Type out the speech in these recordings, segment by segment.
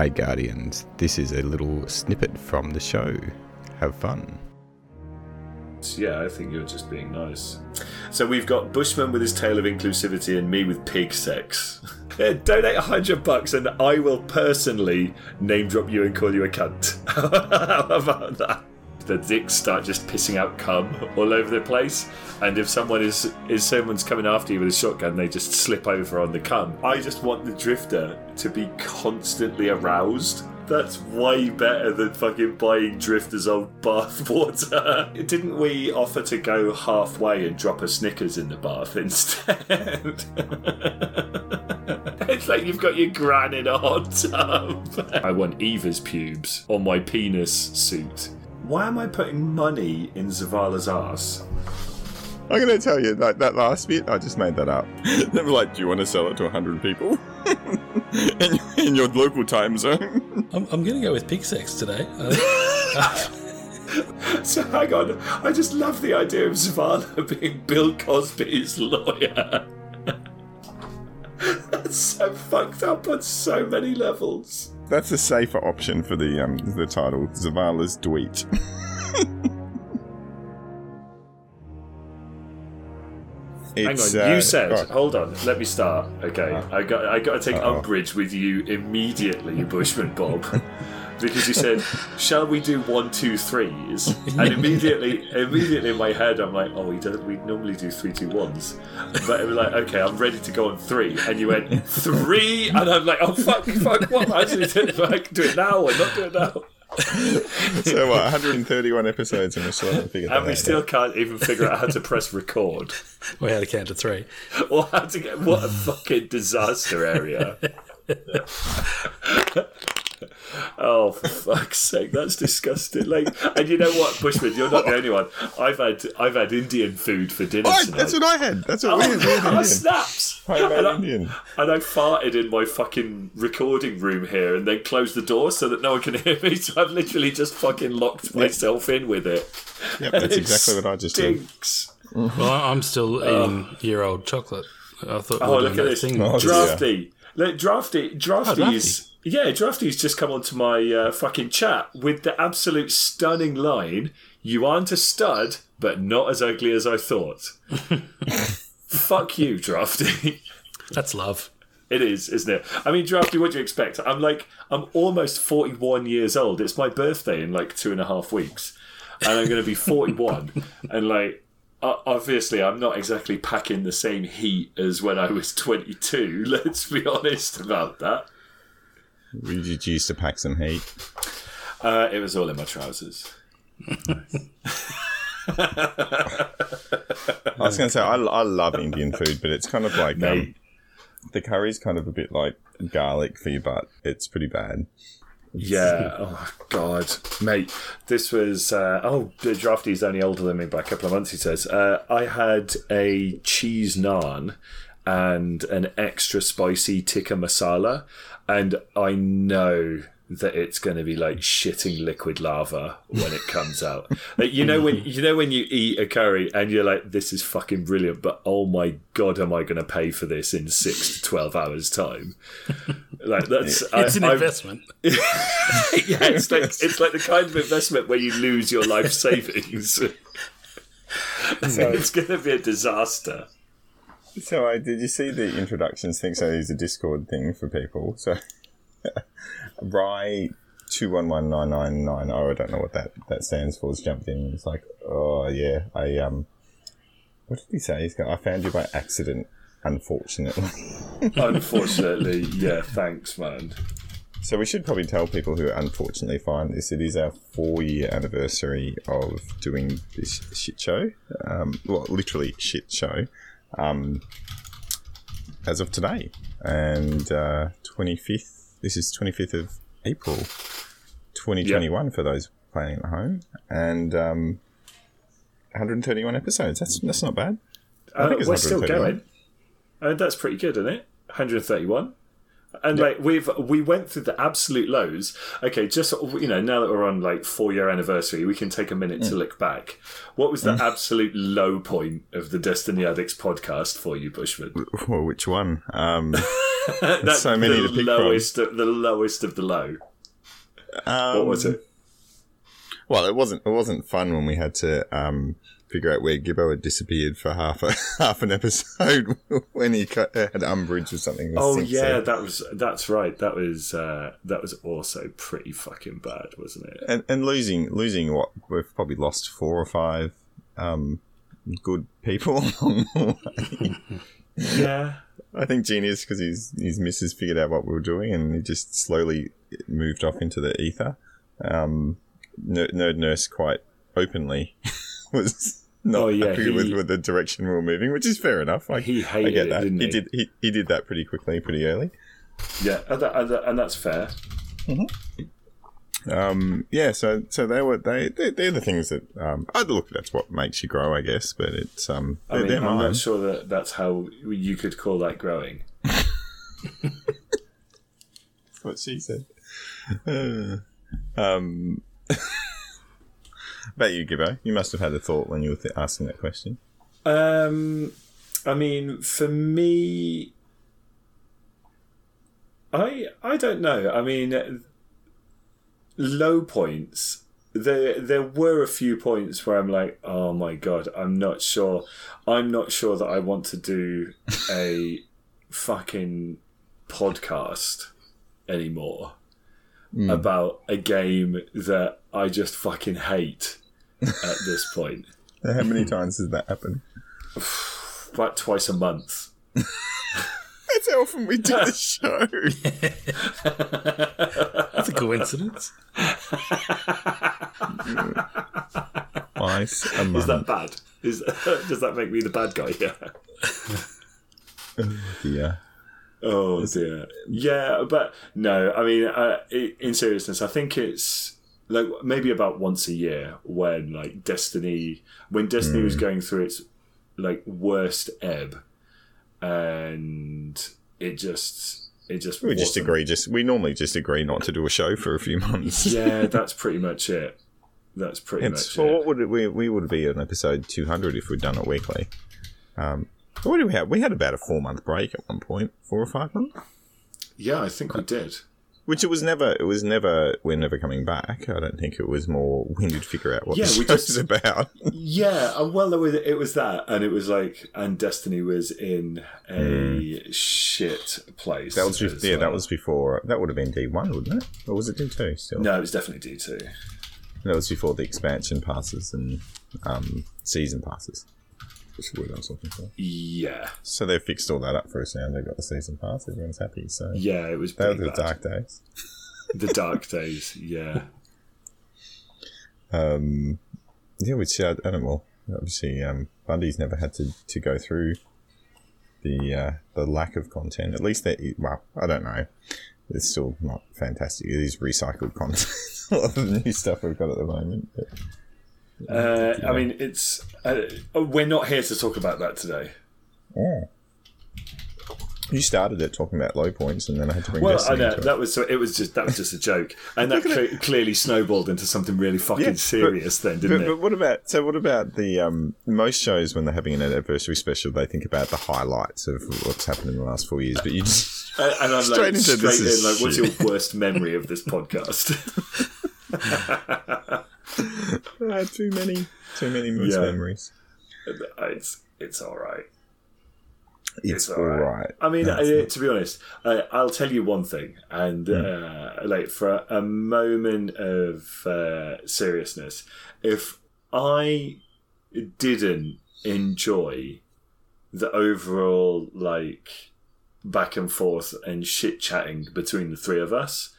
Alright, Guardians, this is a little snippet from the show. Have fun. Yeah, I think you're just being nice. So we've got Bushman with his tale of inclusivity and me with pig sex. Uh, donate a hundred bucks and I will personally name drop you and call you a cunt. How about that? The dicks start just pissing out cum all over the place, and if someone is is someone's coming after you with a shotgun, they just slip over on the cum. I just want the drifter to be constantly aroused. That's way better than fucking buying drifters old bath water. Didn't we offer to go halfway and drop a Snickers in the bath instead? it's like you've got your gran in a hot tub. I want Eva's pubes on my penis suit. Why am I putting money in Zavala's ass? I'm going to tell you that that last bit, I just made that up. they were like, "Do you want to sell it to 100 people in, in your local time zone?" I'm, I'm going to go with pig sex today. Uh, so hang on, I just love the idea of Zavala being Bill Cosby's lawyer. That's so fucked up on so many levels. That's a safer option for the um the title, Zavala's Dweet. Hang It's, on, uh, you said. right. Hold on, let me start. Okay, I got I got to take umbrage with you immediately, Bushman Bob, because you said, "Shall we do one, two, threes?" And immediately, immediately in my head, I'm like, "Oh, we don't. We normally do three, two, ones." But it was like, "Okay, I'm ready to go on three. and you went three, and I'm like, "Oh fuck, fuck, what? I actually doing? I do it now or not do it now." so what? 131 episodes, and we still haven't figured And that we out. still can't even figure out how to press record. we had to count to three. or how to get what a fucking disaster area. oh, for fuck's sake, that's disgusting. Like, and you know what, Bushman, you're not the only one. I've had I've had Indian food for dinner Oh, tonight. that's what I had. That's what Oh, we had. We had oh, Indian. snaps! And I, Indian. and I farted in my fucking recording room here and then closed the door so that no one can hear me. So I've literally just fucking locked myself in with it. Yep, that's It exactly what I just did. stinks. Well, I'm still eating year old chocolate. I thought Oh, look at this. thing. Oh, Drafty. Look, Drafty. Drafty oh, Drafty. is. Yeah, Drafty's just come onto my uh, fucking chat with the absolute stunning line You aren't a stud, but not as ugly as I thought. Fuck you, Drafty. That's love. It is, isn't it? I mean, Drafty, what do you expect? I'm like, I'm almost 41 years old. It's my birthday in like two and a half weeks. And I'm going to be 41. and like, obviously, I'm not exactly packing the same heat as when I was 22. Let's be honest about that. We did used to pack some heat. Uh, it was all in my trousers. I was going to say I, I love Indian food, but it's kind of like um, the curry's kind of a bit like garlic for your butt. It's pretty bad. Yeah. Oh God, mate. This was. Uh, oh, the drafty's only older than me by a couple of months. He says. Uh, I had a cheese naan and an extra spicy tikka masala, and I know that it's going to be like shitting liquid lava when it comes out. Like, you know when you know when you eat a curry and you're like, "This is fucking brilliant," but oh my god, am I going to pay for this in six to twelve hours time? Like that's It's an I- investment. yeah, it's like it's like the kind of investment where you lose your life savings. so it's going to be a disaster. So, uh, did you see the introductions thing? So, there's a Discord thing for people. So, Rye two one one nine nine nine oh, I don't know what that, that stands for. Has jumped in. It's like, oh yeah, I um, what did he say? He's got, I found you by accident. Unfortunately, Unfortunately, yeah. Thanks, man. so we should probably tell people who unfortunately find this. It is our four year anniversary of doing this shit show. Um, well, literally shit show. Um, as of today, and uh, 25th. This is 25th of April, 2021 for those playing at home, and um, 131 episodes. That's that's not bad. I Uh, think it's we're still 131. going. Uh, that's pretty good, isn't it? 131. And like we've we went through the absolute lows. Okay, just you know, now that we're on like four year anniversary, we can take a minute Mm. to look back. What was the absolute low point of the Destiny Addicts podcast for you, Bushman? Well, which one? Um, That's so many the to pick from. lowest, of, the lowest of the low. What was it? well, it wasn't. It wasn't fun when we had to um, figure out where Gibbo had disappeared for half a half an episode when he cut, had umbrage or something. Oh yeah, said. that was that's right. That was uh, that was also pretty fucking bad, wasn't it? and and losing losing what we've probably lost four or five um, good people along the way. Yeah, I think Genius because his his missus figured out what we were doing and he just slowly moved off into the ether. Um, Nerd Nurse quite openly was not Oh, yeah, happy with, he- with the direction we were moving, which is fair enough. Like, he I hated get it, that. didn't he he? did he, he did that pretty quickly, pretty early. Yeah, and, that, and, that, and that's fair. Um, yeah, so so they were they they they're the things that um, I look. That's what makes you grow, I guess. But it's um, I mean, I'm mine. not sure that that's how you could call that growing. That's what she said. Uh, um, about you, Gibbo. You must have had a thought when you were th- asking that question. Um, I mean, for me, I I don't know. I mean, low points. There there were a few points where I'm like, oh my god, I'm not sure. I'm not sure that I want to do a fucking podcast anymore Mm. about a game that I just fucking hate at this point. How many times has that happened? About twice a month. That's how often we do the show. That's a coincidence. Twice a month. Is that bad? Is does that make me the bad guy here? yeah. Oh dear. Yeah, Yeah, but no. I mean, uh, in seriousness, I think it's like maybe about once a year when like Destiny, when Destiny was going through its like worst ebb, and it just it just We just agree. Just we normally just agree not to do a show for a few months. Yeah, that's pretty much it. That's pretty It's, much well, it. what would it, we we would be on episode two hundred if we'd done it weekly. Um, what did we have? We had about a four month break at one point, four or five months. Yeah, I think we did. Which it was never. It was never. We're never coming back. I don't think it was more. We need to figure out what Yeah, the we show's just- about. Yeah, uh, well, it was that, and it was like, and Destiny was in a shit place. That was yeah. That was before. That would have been D one, wouldn't it? Or was it D two? Still, no, it was definitely D two. that was before the expansion passes and um, season passes. Which is what I was looking for. Yeah, So they fixed all that up for us now. They've got the season pass. Everyone's happy. So yeah, it was pretty was the bad. dark days. The dark days. Yeah, Um, yeah, which uh, I don't know. Obviously, um, Bundy's never had to, to go through the uh, the lack of content. At least that well, I don't know. It's still not fantastic. It is recycled content. a lot of the new stuff we've got at the moment. But uh, I mean, it's uh, we're not here to talk about that today. oh. you started it talking about low points, and then I had to bring this up. Well, I know into it. that was so. It was just that was just a joke, and that cle clearly snowballed into something really fucking Yeah, but- serious. then, didn't But, it? but what about so? What about the um, most shows when they're having an anniversary special? They think about the highlights of what's happened in the last four years. But you just And and I'm Straight like into straight this in, is like, what's your worst memory of this podcast? I had too many, too many moose Yeah. memories. it's it's all right. It's, It's all all right. right. I mean, That's not- to be honest, I, I'll tell you one thing, and uh, like for a moment of uh, seriousness, if I didn't enjoy the overall like back and forth and shit chatting between the three of us,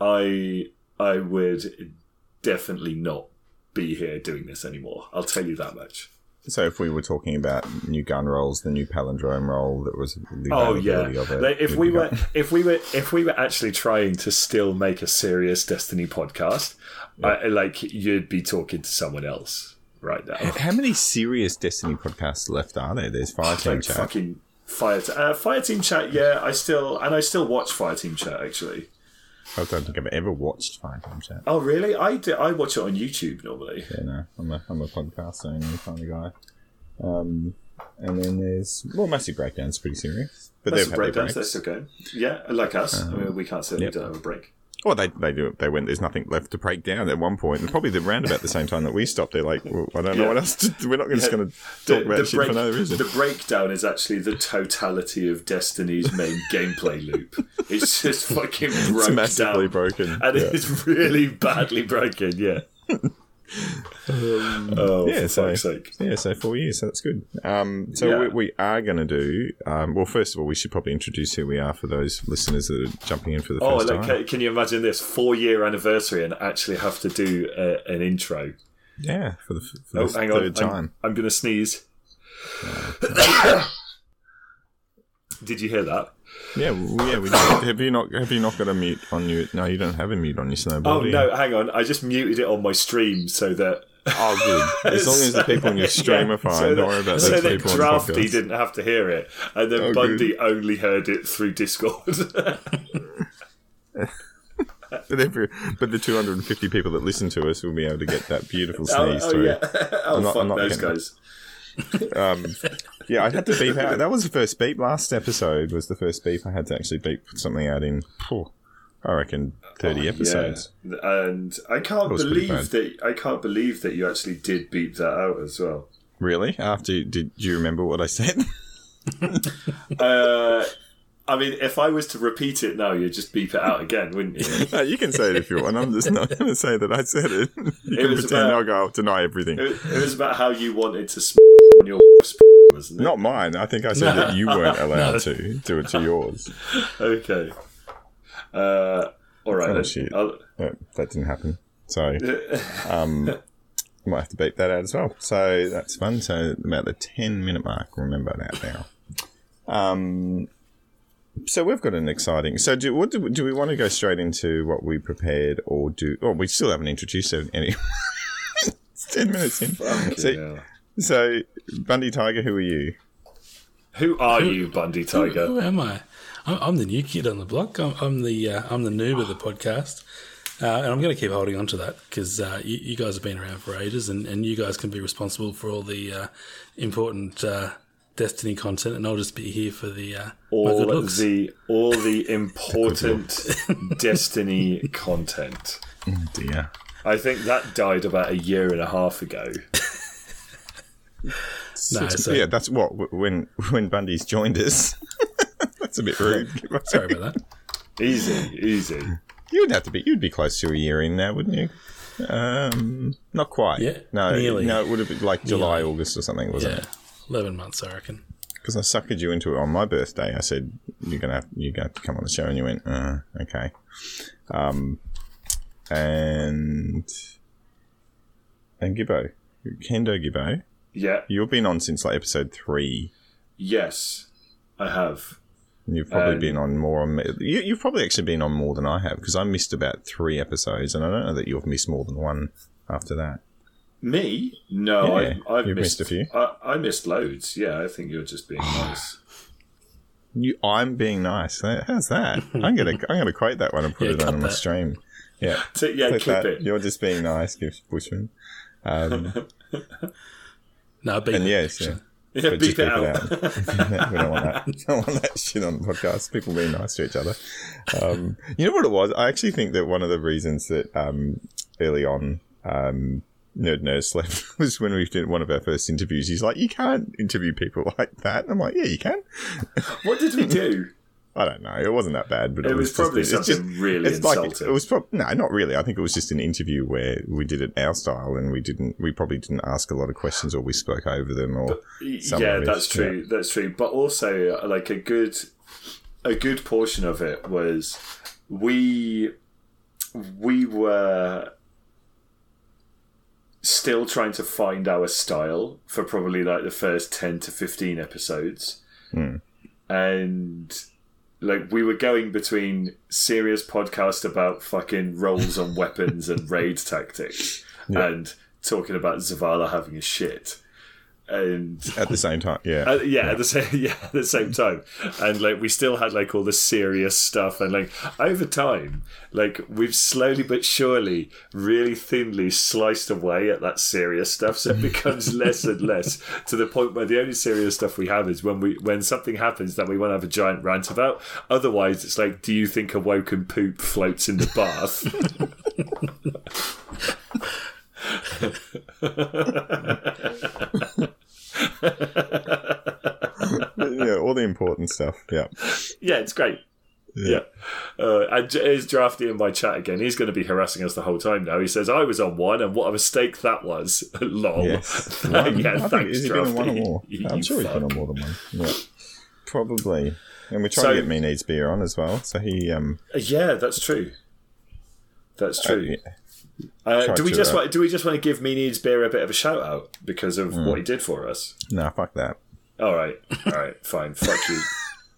I I would definitely not be here doing this anymore. I'll tell you that much. So if we were talking about new gun rolls, the new palindrome roll that was the Oh yeah, of it. like, if we were go- if we were if we were actually trying to still make a serious Destiny podcast, I, like you'd be talking to someone else right now. how many serious Destiny podcasts left are there? There's five team like chat. fucking Fire uh, Fire Team Chat. Yeah, I still and I still watch Fire Team Chat actually. I don't think I've ever watched Five Chat. Oh really? I do, I watch it on YouTube normally. Yeah, no, I'm a, I'm a podcast only kind of guy. Um, and then there's well, Massive Breakdown's pretty serious, but That's they've had breaks. That's okay. Yeah, like us. I mean, we can't say yep. we don't have a break. Well, they they do. They went. There's nothing left to break down at one point, and probably the round about the same time that we stopped. They're like, well, I don't know Yeah. what else. To, we're not just Yeah. going to talk about shit break- for no reason. the breakdown is actually the totality of Destiny's main gameplay loop. It's just fucking broke it's massively down. broken. and Yeah. it's really badly broken. Yeah. oh, yeah, for so sake! yeah, so four years. So that's good. Um, so Yeah. what we are going to do. Um, well, first of all, we should probably introduce who we are for those listeners that are jumping in for the Oh, first like, time. can, can you imagine this four-year anniversary and actually have to do a, an intro? Yeah, for the, for Oh, the hang on, third I'm, time. I'm going to sneeze. Did you hear that? Yeah, well, yeah. We did. have you not? Have you not got a mute on you? No, you don't have a mute on your snowboard. Oh you? no, hang on. I just muted it on my stream so that Oh, good. As long as the people on your stream Yeah, are fine, so don't worry about so those that people on Drafty the podcast. didn't have to hear it, and then Oh, Bundy only heard it through Discord. But, every, but the 250 people that listen to us will be able to get that beautiful oh, sneeze oh, through. yeah. oh not- fuck I'm not those guys. Um, yeah, I had to beep out. That was the first beep. Last episode was the first beep I had to actually beep something out in. phew, I reckon 30 episodes. Yeah. And I can't believe that I can't believe that you actually did beep that out as well. Really? After did you remember what I said? Uh, I mean, if I was to repeat it now, you'd just beep it out again, wouldn't you? no, you can say it if you want. I'm just not going to say that I said it. You can was pretend about- I'll go I'll deny everything. It, it was about how you wanted to sm- on your sp- wasn't it? Not mine. I think I said that you weren't allowed No. to do it to yours. Okay. Uh, all right. Oh, shit. But that didn't happen. So um, I might have to beep that out as well. So that's fun. So about the 10 minute mark, remember that now. Um, so we've got an exciting. So do what do, do we want to go straight into what we prepared, or do? Oh, we still haven't introduced it any. it's ten minutes in. So, Yeah. so Bundy Tiger, who are you? Who are you, Bundy Tiger? Who Tiger? am I? I'm, I'm the new kid on the block. I'm, I'm the uh, I'm the noob of the podcast, uh, and I'm going to keep holding on to that because uh, you, you guys have been around for ages, and, and you guys can be responsible for all the uh, important uh, Destiny content, and I'll just be here for the uh, my good All looks. the all the important Destiny content. Oh dear. I think that died about a year and a half ago. No, so- yeah, that's what when when Bundy's joined us. that's a bit rude. Sorry about that. Easy, easy. You would have to be. You'd be close to a year in now, wouldn't you? Um, not quite. Yeah, No, nearly. no, it would have been like July, Nearly. August, or something, wasn't Yeah, it? Eleven months, I reckon. Because I suckered you into it on my birthday. I said you're gonna you're gonna have to come on the show, and you went, uh, okay. Um, and and Gibbo, Kendo Gibbo, Yeah, you've been on since like episode three. yes, I have. You've probably Um, been on more. On, you, you've probably actually been on more than I have because I missed about three episodes, and I don't know that you've missed more than one after that. Me? No, Yeah, I've you've missed, missed a few. I, I missed loads. Yeah, I think you're just being nice. You, I'm being nice. How's that? I'm gonna I'm gonna quote that one and put Yeah, it on cut my stream. Yeah, So, yeah, click that. it. You're just being nice, gives Bushman. Um, No, beat and it, yes, yeah. Yeah, But beep just it beep out. we don't want that. We don't want that shit on the podcast. People being nice to each other. Um, you know what it was? I actually think that one of the reasons that um, early on um, Nerd Nurse left was when we did one of our first interviews. He's like, "You can't interview people like that." And I'm like, "Yeah, you can." what did we do? I don't know. It wasn't that bad, but It it, was just- probably it's something just- really it's like insulting. it was prob- no, not really. I think it was just an interview where we did it our style, and we didn't. We probably didn't ask a lot of questions, or we spoke over them, or some yeah, that's true. That's true. But also, uh, like a good, a good portion of it was we we were still trying to find our style for probably like the first ten to fifteen episodes, hmm. and like we were going between serious podcast about fucking roles on weapons and raid tactics and talking about Zavala having a shit and At the same time, yeah. uh, yeah, at the same yeah, at the same time, and like we still had like all the serious stuff, and like over time, like we've slowly but surely, really thinly sliced away at that serious stuff, so it becomes less and less to the point where the only serious stuff we have is when we when something happens that we want to have a giant rant about. Otherwise, it's like, do you think a woken poop floats in the bath? yeah, all the important stuff. Yeah. yeah, it's great. Yeah. Uh, and is drafty in my chat again. He's going to be harassing us the whole time now. He says, I was on one, and what a mistake that was. Lol. Yes. yeah, One. I think, thanks, been on one or Drafty. more? You I'm sure he's been on more than one. Yeah. Probably. And we're trying So- to get Me Needs Beer on as well. So he, um, Yeah, that's true. That's true. yeah. Uh, do we to, just uh, want, do we just want to give Me Needs Beer a bit of a shout out because of Hmm. what he did for us? nah, fuck that. All right, all right, fine. Fuck you.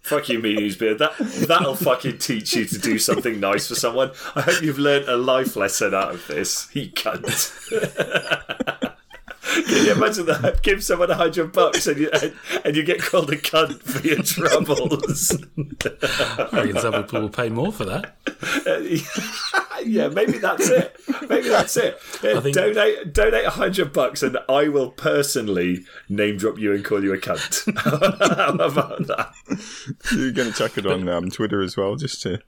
Fuck you, Me Needs Beer. That that'll fucking teach you to do something nice for someone. I hope you've learned a life lesson out of this. He cunt. Can you imagine that? Give someone a hundred bucks and you and, and you get called a cunt for your troubles. I reckon some people will pay more for that. yeah, maybe that's it. Maybe that's it. Yeah, think- donate donate a hundred bucks, and I will personally name drop you and call you a cunt. How about that? You're going to chuck it on um, Twitter as well, just to.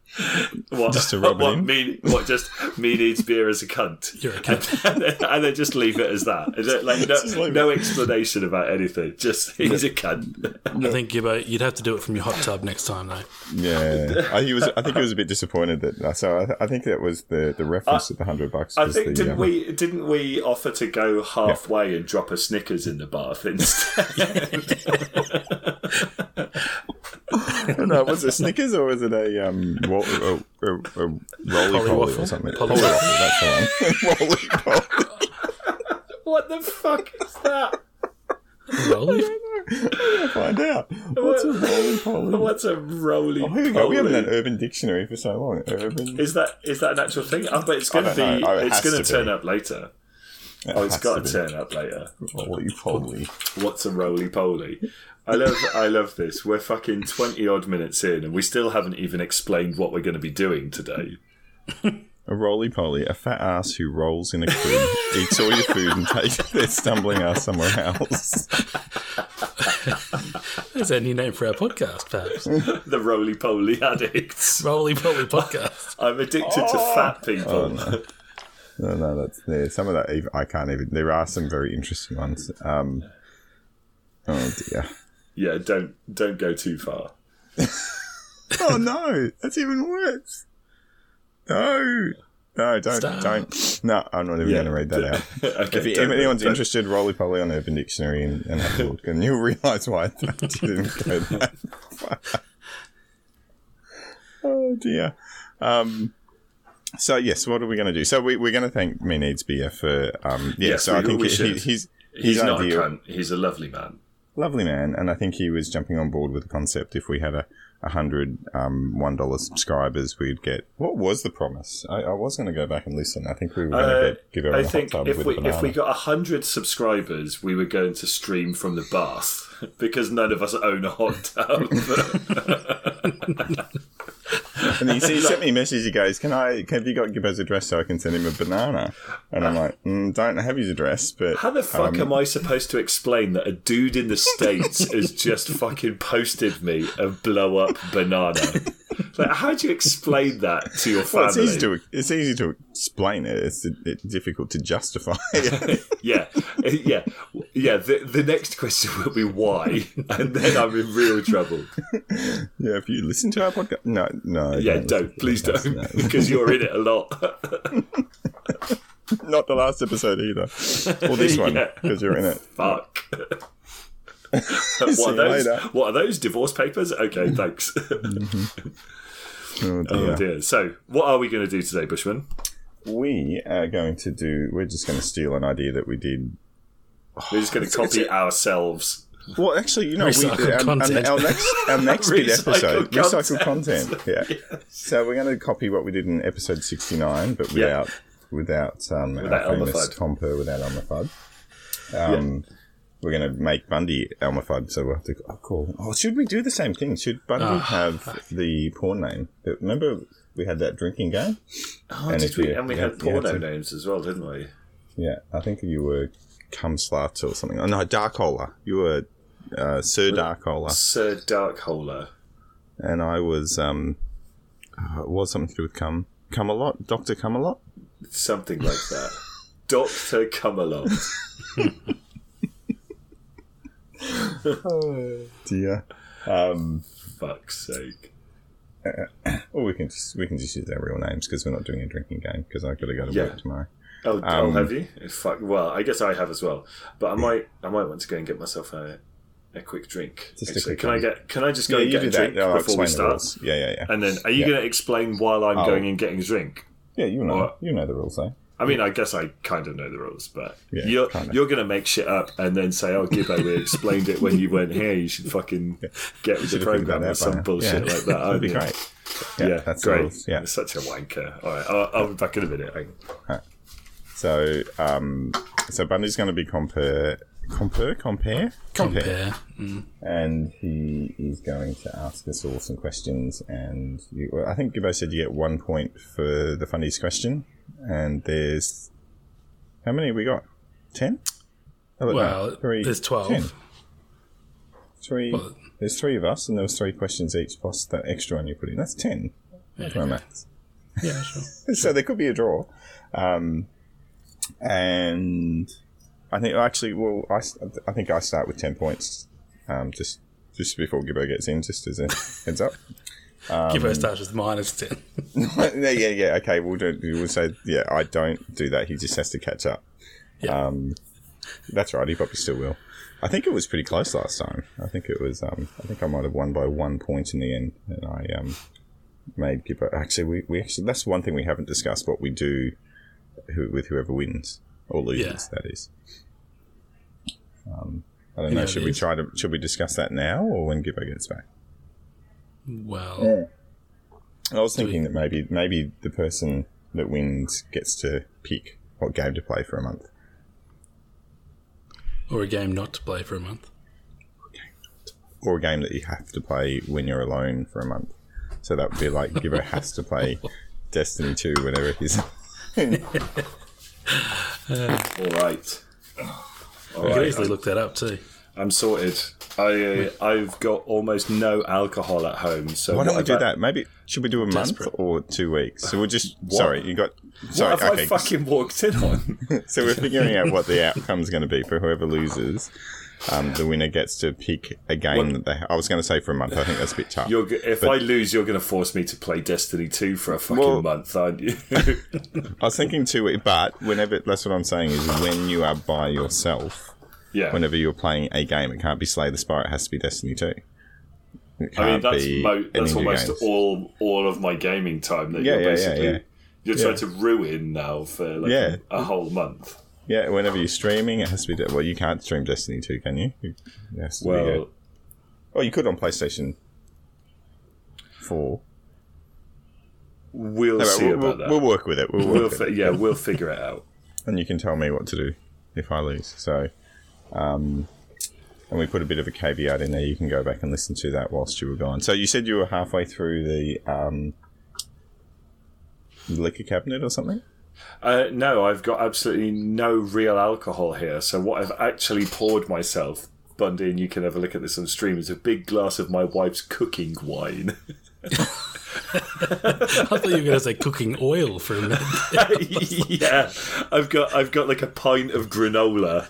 What, Just to rub it what, in? Me, what just me needs beer as a cunt. You're a cunt. and, then, and then just leave it as that. it like no, no explanation about anything? Just he's a cunt. I think Gibbo, you'd have to do it from your hot tub next time, though. Yeah, I, he was. I think he was a bit disappointed that. So I, I think that was the the reference to the hundred bucks. I think the, didn't um, we didn't we offer to go halfway and drop a Snickers in the bath instead? No, was it Snickers or was it a um wa- a, a, a roly poly or something? Polly Waffle. Polywaffle, that's the one. roly poly. what the fuck is that? Rolly? Find out. What's a roly poly? What's a roly? Oh, here we go. We haven't had Urban Dictionary for so long. Urban. Is that is that an actual thing? Oh, but it's going to be. know. Oh, it it's going to to turn be. up later. It Oh, it's got to to turn up later. Roly poly. What's a roly poly? I love I love this. We're fucking twenty odd minutes in, and we still haven't even explained what we're going to be doing today. A roly poly, a fat ass who rolls in a crib, eats all your food, and takes their stumbling ass somewhere else. That's our new name for our podcast, perhaps. The roly poly addicts. Rolly Poly Podcast. I'm addicted to fat people. No, no, that's there. Some of that even- I can't even. There are some very interesting ones. Um, oh dear. yeah, don't don't go too far. Oh no, that's even worse. No, no, don't, Stop. don't. No, I'm not even Yeah. going to read that out. okay, If, if anyone's don't- interested, roly poly on Urban Dictionary and, and have a look, and you'll realise why I didn't go that far. Oh dear. Um, so yes, what are we going to do? So we, we're going to thank Me Needs Beer for um, yeah. Yes, so I think he, should. he's He's not a cunt. He's a lovely man. Lovely man, and I think he was jumping on board with the concept. If we had a, a hundred um, one dollar subscribers, we'd get what was the promise? I, I was going to go back and listen. I think we were going to Uh, get give everyone I a hot think tub if with we if we got hundred subscribers, we were going to stream from the bath because none of us own a hot tub. and he, he sent me a message. He goes, "Can I? Have you got Gibbo's address so I can send him a banana?" And I'm like, mm, "Don't have his address, but How the fuck um, am I supposed to explain that a dude in the states has just fucking posted me a blow up banana? Like, how do you explain that to your Well, it's easy to it's easy to explain it. It's, it's difficult to justify. yeah, yeah, yeah. The, the next question will be why, and then I'm in real trouble. yeah, if you listen to our podcast, no, no, Yeah, listen don't please don't, because you're in it a lot. Not the last episode either, or this one Yeah. because you're in it. Fuck. What are those? What are those divorce papers? Okay, thanks. Oh, oh dear. dear. So, what are we going to do today, Bushman? We are going to do. We're just going to steal an idea that we did. We're just going to copy ourselves. Well, actually, you know, Recycled we did, um, content. our next our next big episode, recycled content. content. Yeah. So we're going to copy what we did in episode sixty nine, but without without um, Without our famous. Tom Purr without Elmer Fudd. Um, we're going to make Bundy Elmer Fudd, so we'll have to call. Oh, should we do the same thing? Should Bundy Ah. have the porn name? Remember we had that drinking game? Oh, And did we? you- and we had had- you had to- names as well, didn't we? Yeah, I think you were cum slut or something. Oh, no, Darkholer. You were uh, Sir Darkholer, Sir Darkholer. and I was um, uh, it was something to do with cum. Cum a lot, Doctor Cum a lot. Something like that. Doctor Camelot. Oh dear. Um, Fuck's sake. or we can just we can just use their real names because we're not doing a drinking game because I've got to go to Yeah. work tomorrow. Oh, oh, Um, have you? Fuck. Well, I guess I have as well. But I might, I might want to go and get myself a, a quick drink. Just a Actually, quick can I get? Can I just go Yeah, and get a drink before we start? Yeah, yeah, yeah. And then, are you Yeah. going to explain while I'm Oh. going and getting a drink? Yeah, you know, Alright. you know the rules, though. I mean, I guess I kind of know the rules, but Yeah, you're kinda. you're going to make shit up and then say, "Oh, Gibbo, we explained it when you weren't here. You should fucking get with the program or some bullshit Yeah. like that." That'd be great. Yeah, Yeah, that's great. yeah. Such a wanker. All right, I'll, I'll be back in a minute. So, um, so Bundy's going to be compare, compare, compare, Compare. Mm. and he is going to ask us all some questions. And you, well, I think Gibbo said you get one point for the funniest question. And there's how many have we got? Ten? Oh, look, no, Well, three- there's 12. 10. Three. Well- there's three of us, and there was three questions each plus that extra one you put in. That's ten. That's my maths. Yeah, sure. so there could be a draw. Um, and I think actually, well, I, I think I start with ten points, um, just just before Gibbo gets in, just as a heads up. Um, Gibbo starts with minus 10. yeah, yeah, yeah. Okay, we'll do. We'll say, yeah, I don't do that. He just has to catch up. Yeah. Um, that's right. He probably still will. I think it was pretty close last time. I think it was. Um, I think I might have won by one point in the end, and I um, made Gibbo. Actually, we, we actually that's one thing we haven't discussed. What we do who, with whoever wins or loses. That is. Um, I don't Any know. Should we ideas? try to? Should we discuss that now or when Gibbo gets back? Well, I was thinking that maybe maybe the person that wins gets to pick what game to play for a month. or a game not to play for a month. Or a game that you have to play when you're alone for a month. So that would be like Gibbo has to play Destiny 2 whenever he's All right. All We could right. easily look that up too. I'm sorted. I uh, I've got almost no alcohol at home, so Why don't we do about- that? Maybe should we do a Desperate. month or two weeks? So we'll just sorry, you got sorry, What have okay. I fucking walked in on? So we're figuring out what the outcome's going to be for whoever loses. Um, the winner gets to pick a game that they. I was going to say for a month. I think that's a bit tough. If I lose, you're going to force me to play Destiny 2 for a fucking Well- month, aren't you? I was thinking two but whenever that's what I'm saying is when you are by yourself, yeah. whenever you're playing a game, it can't be Slay the Spire. It has to be Destiny 2. I mean, that's mo- that's almost games. all all of my gaming time that Yeah, you're yeah, basically yeah. you're trying to ruin now for like Yeah. a, a whole month. Yeah, whenever you're streaming, it has to be. De- well, you can't stream Destiny 2, can you? It has to be Well, a- oh, you could on PlayStation 4. we'll No, see we'll, about we'll, that. we'll work with it. We'll work We'll with it. yeah, we'll figure it out. and you can tell me what to do if I lose. So, um, and we put a bit of a caveat in there. You can go back and listen to that whilst you were gone. So you said you were halfway through the um, liquor cabinet or something. Uh, no, I've got absolutely no real alcohol here. So what I've actually poured myself, Bundy, and you can have a look at this on stream, is a big glass of my wife's cooking wine. I thought you were going to say cooking oil for a minute. yeah, I've got I've got like a pint of granola.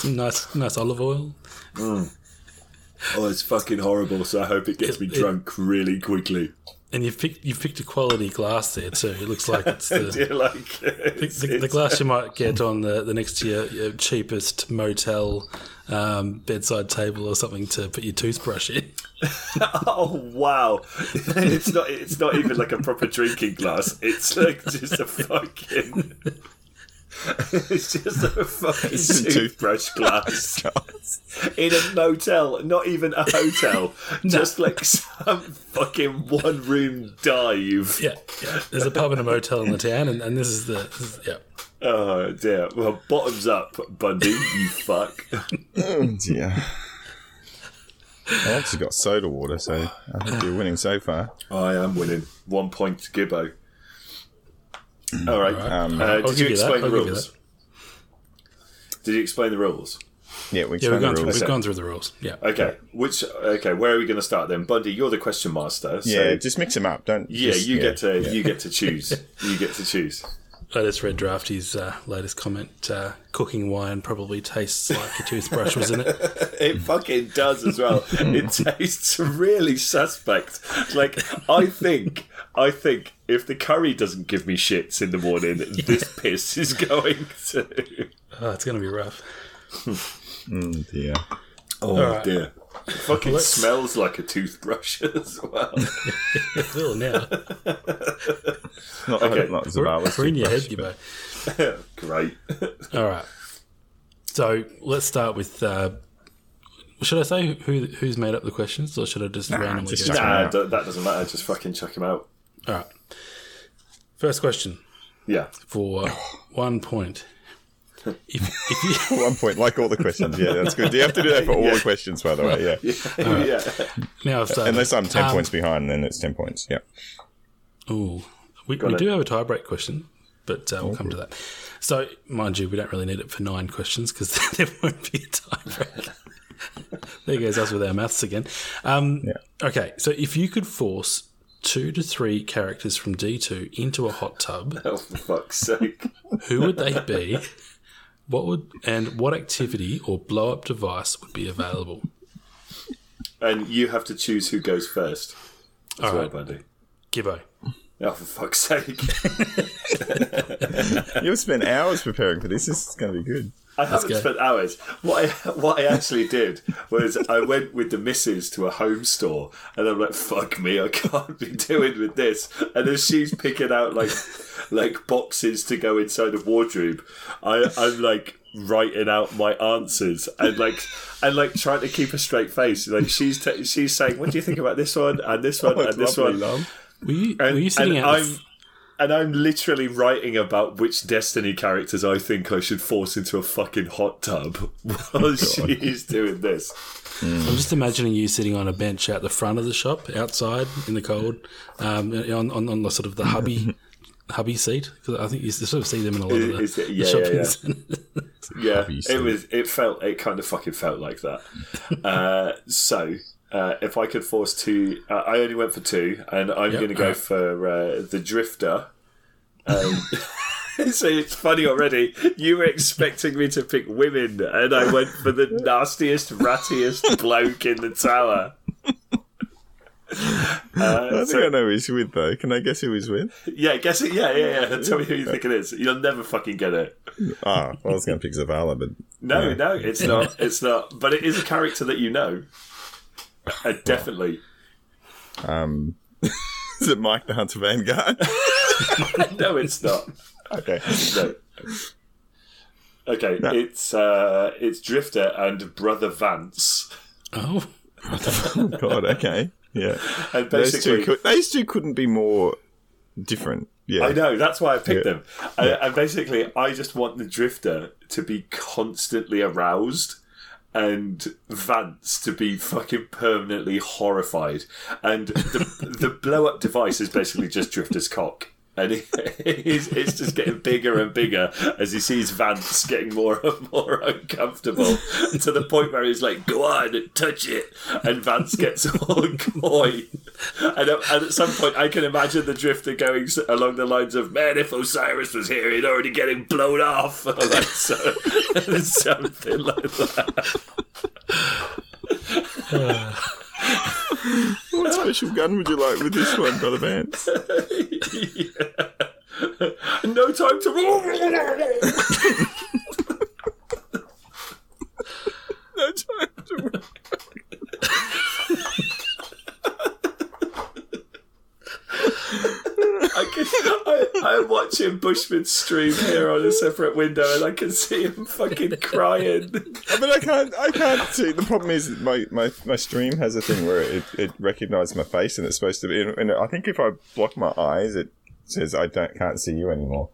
Some nice, nice olive oil. Oh, it's fucking horrible. So I hope it gets me It- it- drunk really quickly. And you've picked, you've picked a quality glass there too. It looks like it's the, like the, the, the glass you might get on the, the next your, your cheapest motel um, bedside table or something to put your toothbrush in. Oh wow! it's not. It's not even like a proper drinking glass. It's like just a fucking. It's just a fucking a tooth- toothbrush glass in a motel, not even a hotel, just like some fucking one room dive. Yeah, yeah. There's a pub and a motel in the town, and, and this is the this is, yeah. Oh dear. Well, bottoms up, Bundy. You fuck. Oh dear. I've just got soda water, so I think you're winning so far. I am winning. One point to Gibbo. All right. Um, Uh, did you you explain the I'll you rules? Did you explain the rules? yeah, we Yeah, we've gone, through, we've gone through the rules. Yeah. Okay. Which? Okay. Where are we going to start then, Bundy? You're the question master. So Yeah, just mix them up. Don't. yeah, just- you yeah, get to yeah. you get to choose. you get to choose. I just read Drafty's uh, latest comment. Uh, cooking wine probably tastes like a toothbrush was in it. It fucking does as well. It tastes really suspect. Like I think, I think if the curry doesn't give me shits in the morning, this piss is going to. Oh, it's going to be rough. Mm, dear. Oh right. dear! It fucking Let's- smells like a toothbrush as well. It will now. Not, Okay. not We're, we're in your head, toothbrush, Gibbo. Great. All right. So let's start with. Uh, should I say who who's made up the questions, or should I just randomly just go? chuck through? Nah, out. d- that doesn't matter. Just fucking chuck him out. All right. First question Yeah. for one point. If, if you One point, like all the questions. Yeah, that's good. Do you have to do that for all the questions, by the way? Yeah. yeah. now I've started. Unless I'm 10 Um, points behind, then it's 10 points. Yeah. Ooh, we, we do have a tiebreak question, but uh, we'll come to that. So, mind you, we don't really need it for nine questions because there won't be a tiebreak. there goes us with our maths again. Um, Yeah. Okay, so if you could force two to three characters from D2 into a hot tub, Oh, for fuck's sake. who would they be? What would and what activity or blow up device would be available? And you have to choose who goes first. As All well, right. Bundy. Gibbo. Oh, for fuck's sake. You've spent hours preparing for this. This is going to be good. I haven't go. spent hours. What I what I actually did was I went with the missus to a home store, and I'm like, "Fuck me, I can't be doing with this." And as she's picking out like like boxes to go inside a wardrobe, I I'm like writing out my answers and like and like trying to keep a straight face. Like she's t- she's saying, "What do you think about this one and this one Oh, and this one?" love. Were you, And, were you sitting and out? I'm and I'm literally writing about which Destiny characters I think I should force into a fucking hot tub while she's doing this. I'm just imagining you sitting on a bench out the front of the shop, outside in the cold, um, on, on on the sort of the hubby hubby seat because I think you sort of see them in a lot of the, Is it- the yeah, shopping yeah, yeah. Yeah, it was. It felt. It kind of fucking felt like that. uh, so. Uh, if I could force two, uh, I only went for two, and I'm Yep. going to go for uh, the Drifter. Um, so it's funny already. You were expecting me to pick women, and I went for the nastiest, rattiest bloke in the tower. I Uh, think so- I know who he's with, though. Can I guess who he's with? yeah, guess it. Yeah, yeah, yeah. Tell me who you think it is. You'll never fucking get it. Ah, well, I was going to pick Zavala, but No, Yeah. no, it's not. It's not. But it is a character that you know. Uh, definitely. um, is it Mike the Hunter Vanguard? No, it's not. okay. No. Okay, it's uh, it's Drifter and Brother Vance, oh, Oh, God, okay. Yeah. and Those basically, two, could, those two couldn't be more different. Yeah. I know that's why I picked Yeah. them. Uh, and basically, I just want the Drifter to be constantly aroused. And Vance to be fucking permanently horrified, and the the blow up device is basically just Drifter's cock, and he, he's, it's just getting bigger and bigger as he sees Vance getting more and more uncomfortable to the point where he's like, "Go on, touch it," and Vance gets all coy. And, at- and at some point, I can imagine the Drifter going along the lines of, "Man, if Osiris was here, he'd already get him blown off," or like so, something like that. What special gun would you like with this one, Brother Vance? No time to. No time to. I can, I, I'm watching Bushman stream here on a separate window, and I can see him fucking crying. But I can't. I can't see. The problem is my, my, my stream has a thing where it, it recognises my face, and it's supposed to be. And I think if I block my eyes, it says I don't can't see you anymore.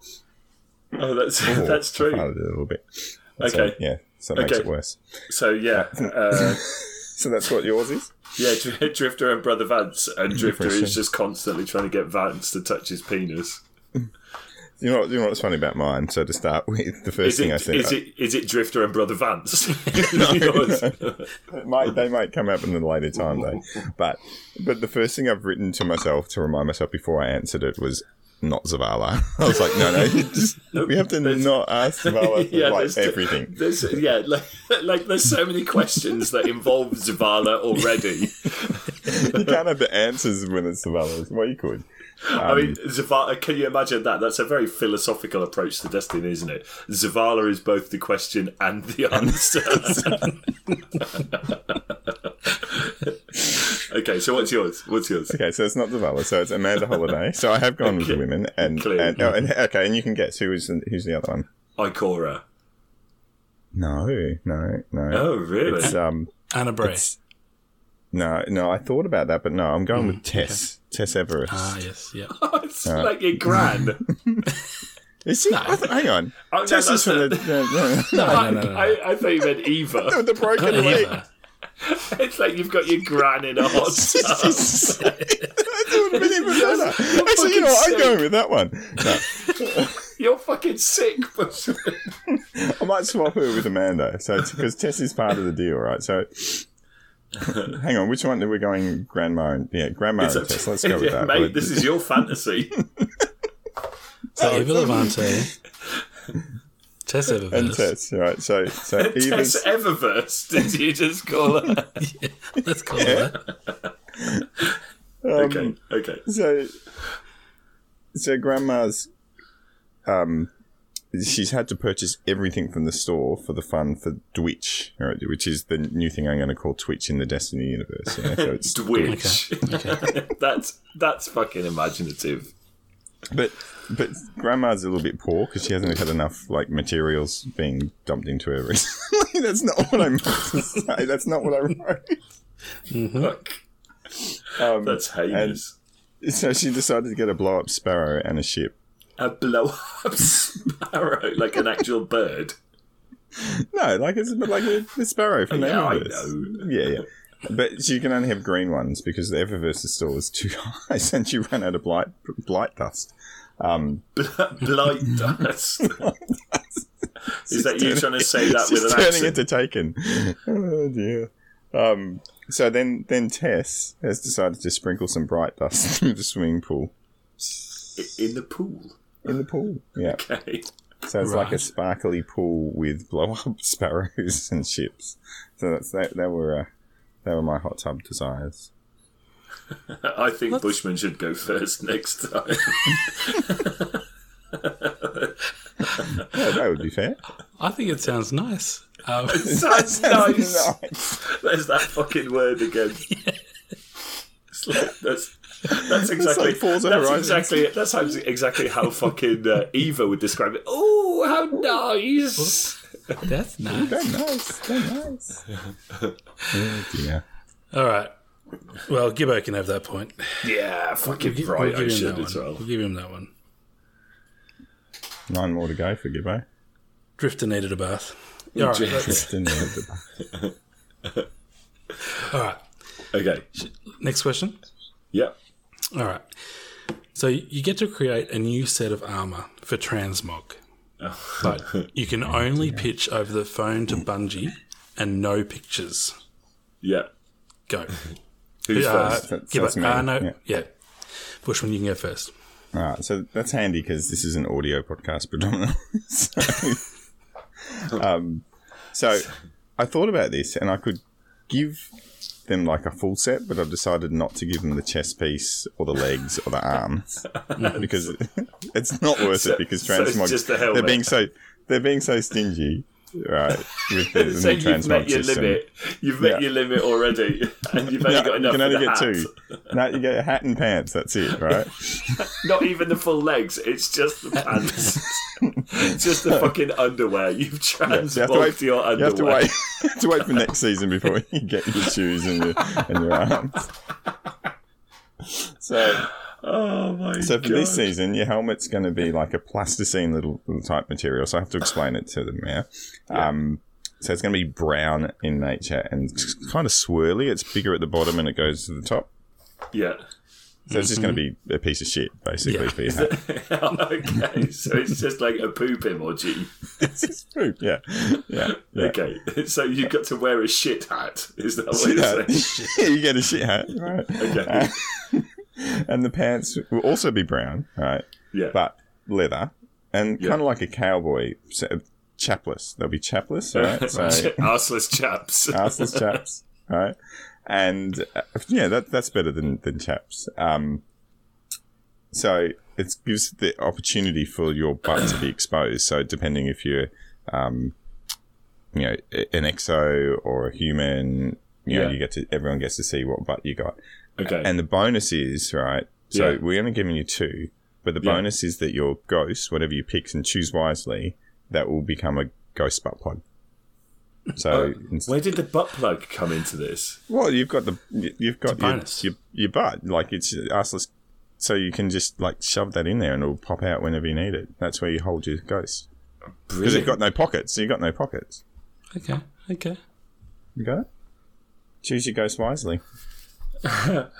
Oh, that's that's true. a little bit. So, Okay. yeah, so it makes Okay. it worse. So yeah, uh, So that's what yours is? Yeah, Drifter and Brother Vance, and Drifter is just constantly trying to get Vance to touch his penis. You know, you know what's funny about mine? So to start with, the first thing I said, is it is it Drifter and Brother Vance? It might, they might come up in a later time though. But but the first thing I've written to myself to remind myself before I answered it was not Zavala. I was like, no, no, you just, we have to not ask Zavala for like there's- everything. There's, yeah, like, like there's so many questions that involve Zavala already. You can't have the answers when it's Zavala. Well, you could. I mean, Zavala. Can you imagine that? That's a very philosophical approach to Destiny, isn't it? Zavala is both the question and the answer. okay, so what's yours? What's yours? Okay, so it's not Zavala, so it's Amanda Holliday. So I have gone with the women, and, and, oh, and okay, and you can guess who is the, who's the other one? Ikora. No, no, no. Oh, really? It's um, Ana Bray. it's no, no. I thought about that, but no, I'm going with Tess. Tess Everis. Ah, yes, yeah. it's like your gran. Is she? I th- hang on. Oh, no, Tess is that's from the- the, no, no, no, no, no. I, I thought you meant Eva. no, the broken leg. Eva. It's like you've got your gran in a hot tub. That would have been even. Actually, you know what? I'm going with that one. No, You're fucking sick, Bushman. I might swap her with Amanda. So because Tess is part of the deal, right? So. Hang on, which one are we going? Grandma and yeah, Grandma It's and Tess. Let's go with yeah, that. mate. This is your fantasy. So Eva Levante. Tess and Eververse. Tess, right? So, so Tess Eva's Eververse, did you just call her? Let's call it that. okay, okay. so so grandma's um she's had to purchase everything from the store for the fun for Twitch, right, which is the new thing I'm going to call Twitch in the Destiny universe. Yeah? So it's Twitch. Okay. that's that's fucking imaginative. but but grandma's a little bit poor because she hasn't had enough like materials being dumped into her. recently. That's not what I meant to say. That's not what I wrote. Fuck. Um, That's heinous. so she decided to get a blow up sparrow and a ship. A blow up sparrow, like an actual bird. No, like it's like a, a sparrow from the Yeah, I Eververse. know. Yeah, yeah. But you can only have green ones because the Eververse store was too high, and she ran out of blight blight dust. Um, Blight dust. Is that you trying to say that with an turning accent? into taken. Oh dear. Um, so then, then Tess has decided to sprinkle some bright dust through the swimming pool In the pool. In the pool. Yeah. Okay. So it's like a sparkly pool with blow up sparrows and ships. So that's that. They were uh, they were my hot tub desires. I think Bushman should go first next time. Yeah, that would be fair. I think it sounds nice. Um, Sounds nice. Nice. There's that fucking word again. It's like, that's that's exactly like Forza that's Horizon. exactly that's how, exactly how fucking uh, Eva would describe it. Oh, how nice! that's nice. Very nice. Very nice. oh dear. All right. Well, Gibbo can have that point. Yeah, fucking We'll gi- right. we'll I give him should that as one. well. We'll give him that one. Nine more to go for Gibbo. Drifter needed a bath. All right. that's- Didn't know the- all right. Okay. Next question. Yeah. All right. So you get to create a new set of armor for transmog, but you can only pitch over the phone to Bungie and no pictures. Yeah. Go. Who's Uh, first? That's- Gibbo, that's me, uh, no, yeah. yeah. Bushman, you can go first. All right, so that's handy because this is an audio podcast predominantly. so, um, so I thought about this, and I could give them like a full set, but I've decided not to give them the chest piece or the legs or the arms because it's not worth So- it. Because so transmog, just the they're being so they're being so stingy, right? With the, the So new you've transmog met your system. limit. You've met Yeah. your limit already, and you've only No, got you can only the get hat. two. No, you get a hat and pants. That's it, right? Not even the full legs. It's just the pants. It's just the fucking underwear. You've You have to wait. your underwear. You have to wait. have to wait for next season before you get your shoes and your and your arms. So Oh my So for god! this season, your helmet's going to be like a plasticine little, little type material. So I have to explain it to them now. Um, so it's going to be brown in nature and kind of swirly. It's bigger at the bottom and it goes to the top. yeah. So it's just going to mm-hmm. be a piece of shit, basically, Yeah. for your hat. okay, so it's just like a poop emoji. It's just poop. Yeah. Yeah. yeah. Okay, so you've got to wear a shit hat. Is that what Shit you're saying? yeah, you get a shit hat, right? Okay. Uh, and the pants will also be brown, right? Yeah. But leather and Yeah. kind of like a cowboy, chapless. They'll be chapless, right? So Arseless chaps. arseless chaps, right? And uh, yeah, that that's better than than chaps. Um, so it gives the opportunity for your butt to be exposed. So depending if you're, um, you know, an exo or a human, you know, Yeah. you get to everyone gets to see what butt you got. Okay. And the bonus is right. So Yeah. we're only giving you two, but the Yeah. bonus is that your ghost, whatever you pick and choose wisely, that will become a ghost butt plug. So, inst- where did the butt plug come into this? well, you've got the you've got your, your your butt like it's arseless, so you can just like shove that in there and it'll pop out whenever you need it. That's where you hold your ghost because you've got no pockets. So you've got no pockets. Okay, okay. You got it. Choose your ghost wisely.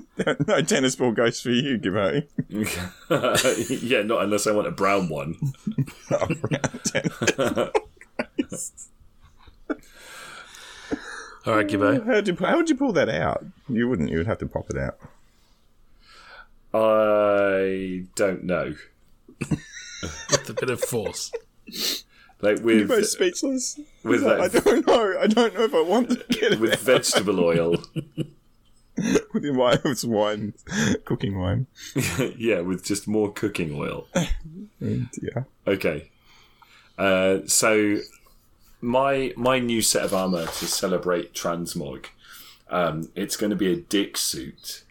no tennis ball ghost for you, Gibbo. yeah, not unless I want a brown one. Oh, brown tennis. All right, Gibbo. How'd you, how'd you pull that out? You wouldn't. You would have to pop it out. I don't know. With a bit of force. Like You're with both speechless. with I don't know. I don't know if I want to get it with out. vegetable oil. with your wine, with wine, cooking wine. yeah, with just more cooking oil. Yeah. Okay. Uh, so my my new set of armor to celebrate transmog. Um, it's going to be a dick suit,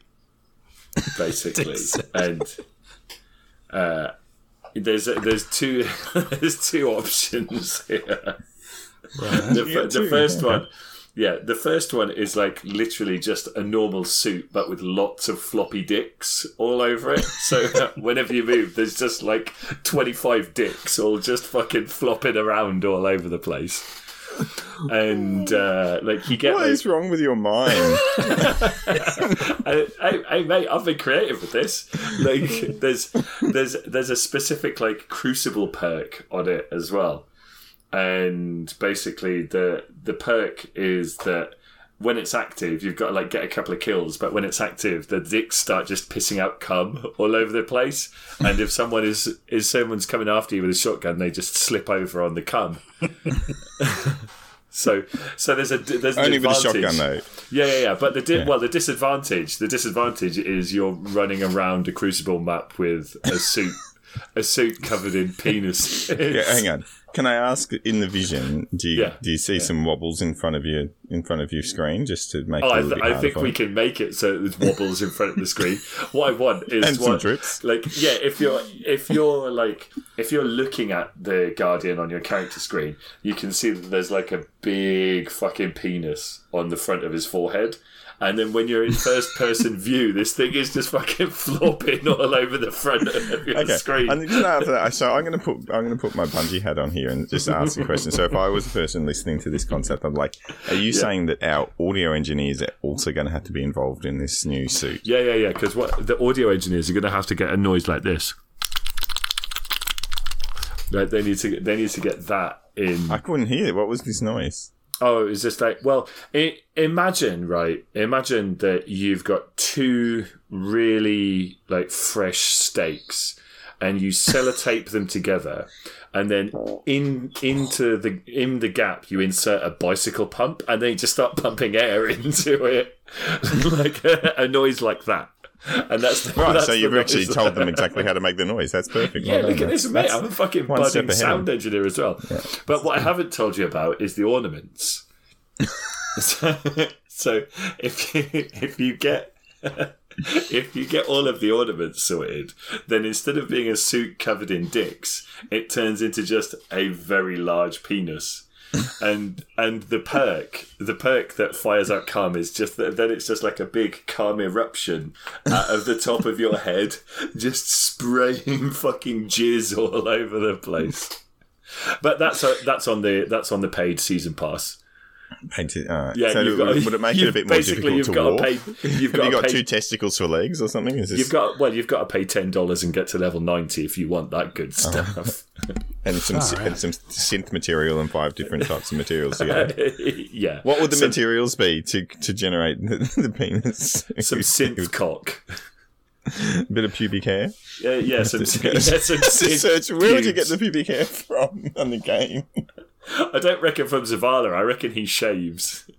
basically, Dick suit. and uh, there's there's two there's two options here. Right. The, You fir- get the two, first okay. one, yeah, the first one is like literally just a normal suit, but with lots of floppy dicks all over it. So whenever you move, there's just like 25 dicks all just fucking flopping around all over the place. And uh, like you get What like, is wrong with your mind? hey, hey, hey, mate, I've been creative with this. Like, there's there's there's a specific like crucible perk on it as well, and basically the the perk is that when it's active, you've got to like get a couple of kills, but when it's active, the dicks start just pissing out cum all over the place, and if someone is is someone's coming after you with a shotgun, they just slip over on the cum. So, so there's a there's an Only with a advantage. shotgun, though. Yeah, yeah, yeah. But the di- well, the disadvantage, the disadvantage is you're running around a crucible map with a suit, a suit covered in penis. Yeah, hang on. Can I ask in the vision? Do you Yeah, do you see some wobbles in front of you in front of your screen just to make Oh, I, th- I think we can make it so there's wobbles in front of the screen. What I want is And some what, drips. like yeah, if you're if you're like if you're looking at the Guardian on your character screen, you can see that there's like a big fucking penis on the front of his forehead. And then when you're in first person view, this thing is just fucking flopping all over the front of your Okay, screen. and just after that, so I'm going to put I'm going to put my Bungie hat on here and just ask a question. So if I was a person listening to this concept, I'm like, are you saying that our audio engineers are also going to have to be involved in this new suit? Yeah, yeah, yeah. Because what the audio engineers are going to have to get a noise like this. Like they need to they need to get that in. I couldn't hear. It. What was this noise? Oh, was just like well, imagine right. Imagine that you've got two really like fresh steaks, and you sellotape them together, and then in into the in the gap you insert a bicycle pump, and then you just start pumping air into it, like a, a noise like that. And that's the, Right, that's so you've actually told them exactly how to make the noise. That's perfect. Yeah, Well look at this, mate. I'm a fucking budding sound engineer as well. But what I haven't told you about is the ornaments. so, so if you, if you get if you get all of the ornaments sorted, then instead of being a suit covered in dicks, it turns into just a very large penis. And and the perk, the perk that fires out calm is just that then it's just like a big calm eruption out of the top of your head, just spraying fucking jizz all over the place. But that's a, that's on the that's on the paid season pass. Painted, uh, Yeah, so would, got- would it make it a bit more difficult you've to got to walk? pay- you've got you got pay- two testicles for legs or something? Is this, You've got well, you've got to pay ten dollars and get to level ninety if you want that Oh. good stuff. and some Alright. and some synth material and five different types of materials together. yeah. What would the materials be to to generate the, the penis? Some synth cock. A bit of pubic hair. Yeah, yeah, some, yeah, some search where would you get the pubic hair from on the game? I don't reckon from Zavala. I reckon he shaves.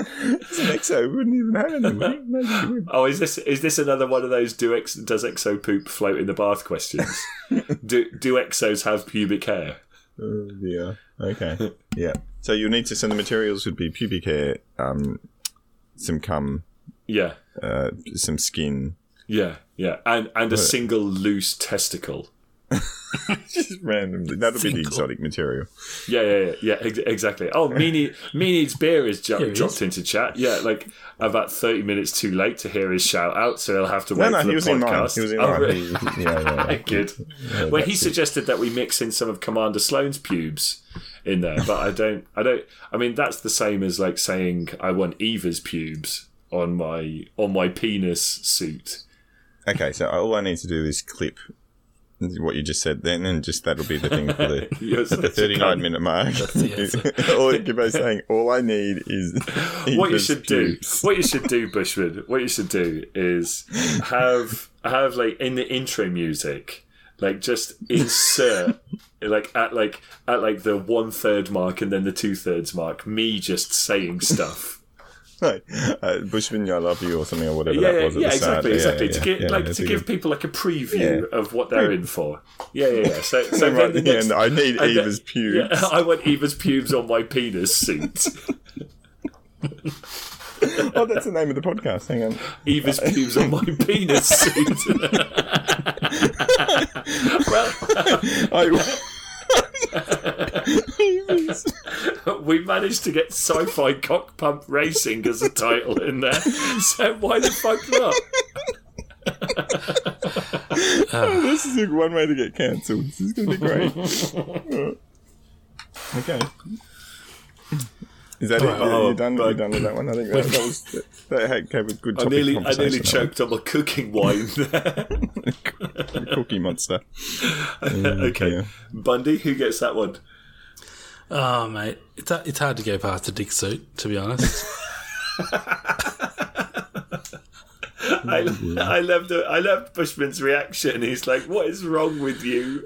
Exo wouldn't even have any. would he? Maybe he would. Oh, is this is this another one of those do ex, does exo poop float in the bath questions? do do exos have pubic hair? Oh dear. Okay. Yeah. So you'll need to send the materials would be pubic hair, um, some cum, Yeah, uh, some skin. yeah, yeah, and and a single loose testicle. Just randomly. That'll be the exotic material. Yeah, yeah, yeah, yeah ex- exactly. Oh, me, need, me needs beer is ju- Here he dropped is. into chat. Yeah, like about thirty minutes too late to hear his shout out, so he'll have to wait no, for the he was in podcast. He was in Oh, mine. really? He- he- yeah, yeah, yeah. Good. Yeah, well, he that's it. suggested that we mix in some of Commander Sloane's pubes in there, but I don't. I don't. I mean, that's the same as like saying I want Eva's pubes on my on my penis suit. Okay, so all I need to do is clip what you just said then, and just that'll be the thing for the, You're such a the 39 minute mark. all Gibbo's saying, all I need is. what you should do what you should do bushman what you should do is have have like in the intro music like just insert like at like at like the one third mark and then the two thirds mark me just saying stuff Like, uh, Bushman, I love you, or something, or whatever yeah that was. at yeah the start. exactly Yeah, exactly to give like to give people like a preview of what they're in for yeah yeah yeah so, so right the at the next- end, I need and then- Eva's pubes. I want Eva's pubes on my penis suit. Oh, that's the name of the podcast. Hang on. Eva's pubes on my penis suit. well, I, Eva's. we managed to get sci-fi cock pump racing as a title in there, so why the fuck not? Oh, this is a one way to get cancelled. This is going to be great. okay. Is that it? Alright. Are Oh, you done? but- you done with that one? I think that, that was that had gave a good I nearly, I nearly choked on my cooking wine there. Cookie monster. okay, yeah. Bundy, who gets that one? Oh, mate, it's it's hard to go past a dick suit, to be honest. I, I love the, I love Bushman's reaction. He's like, "What is wrong with you?"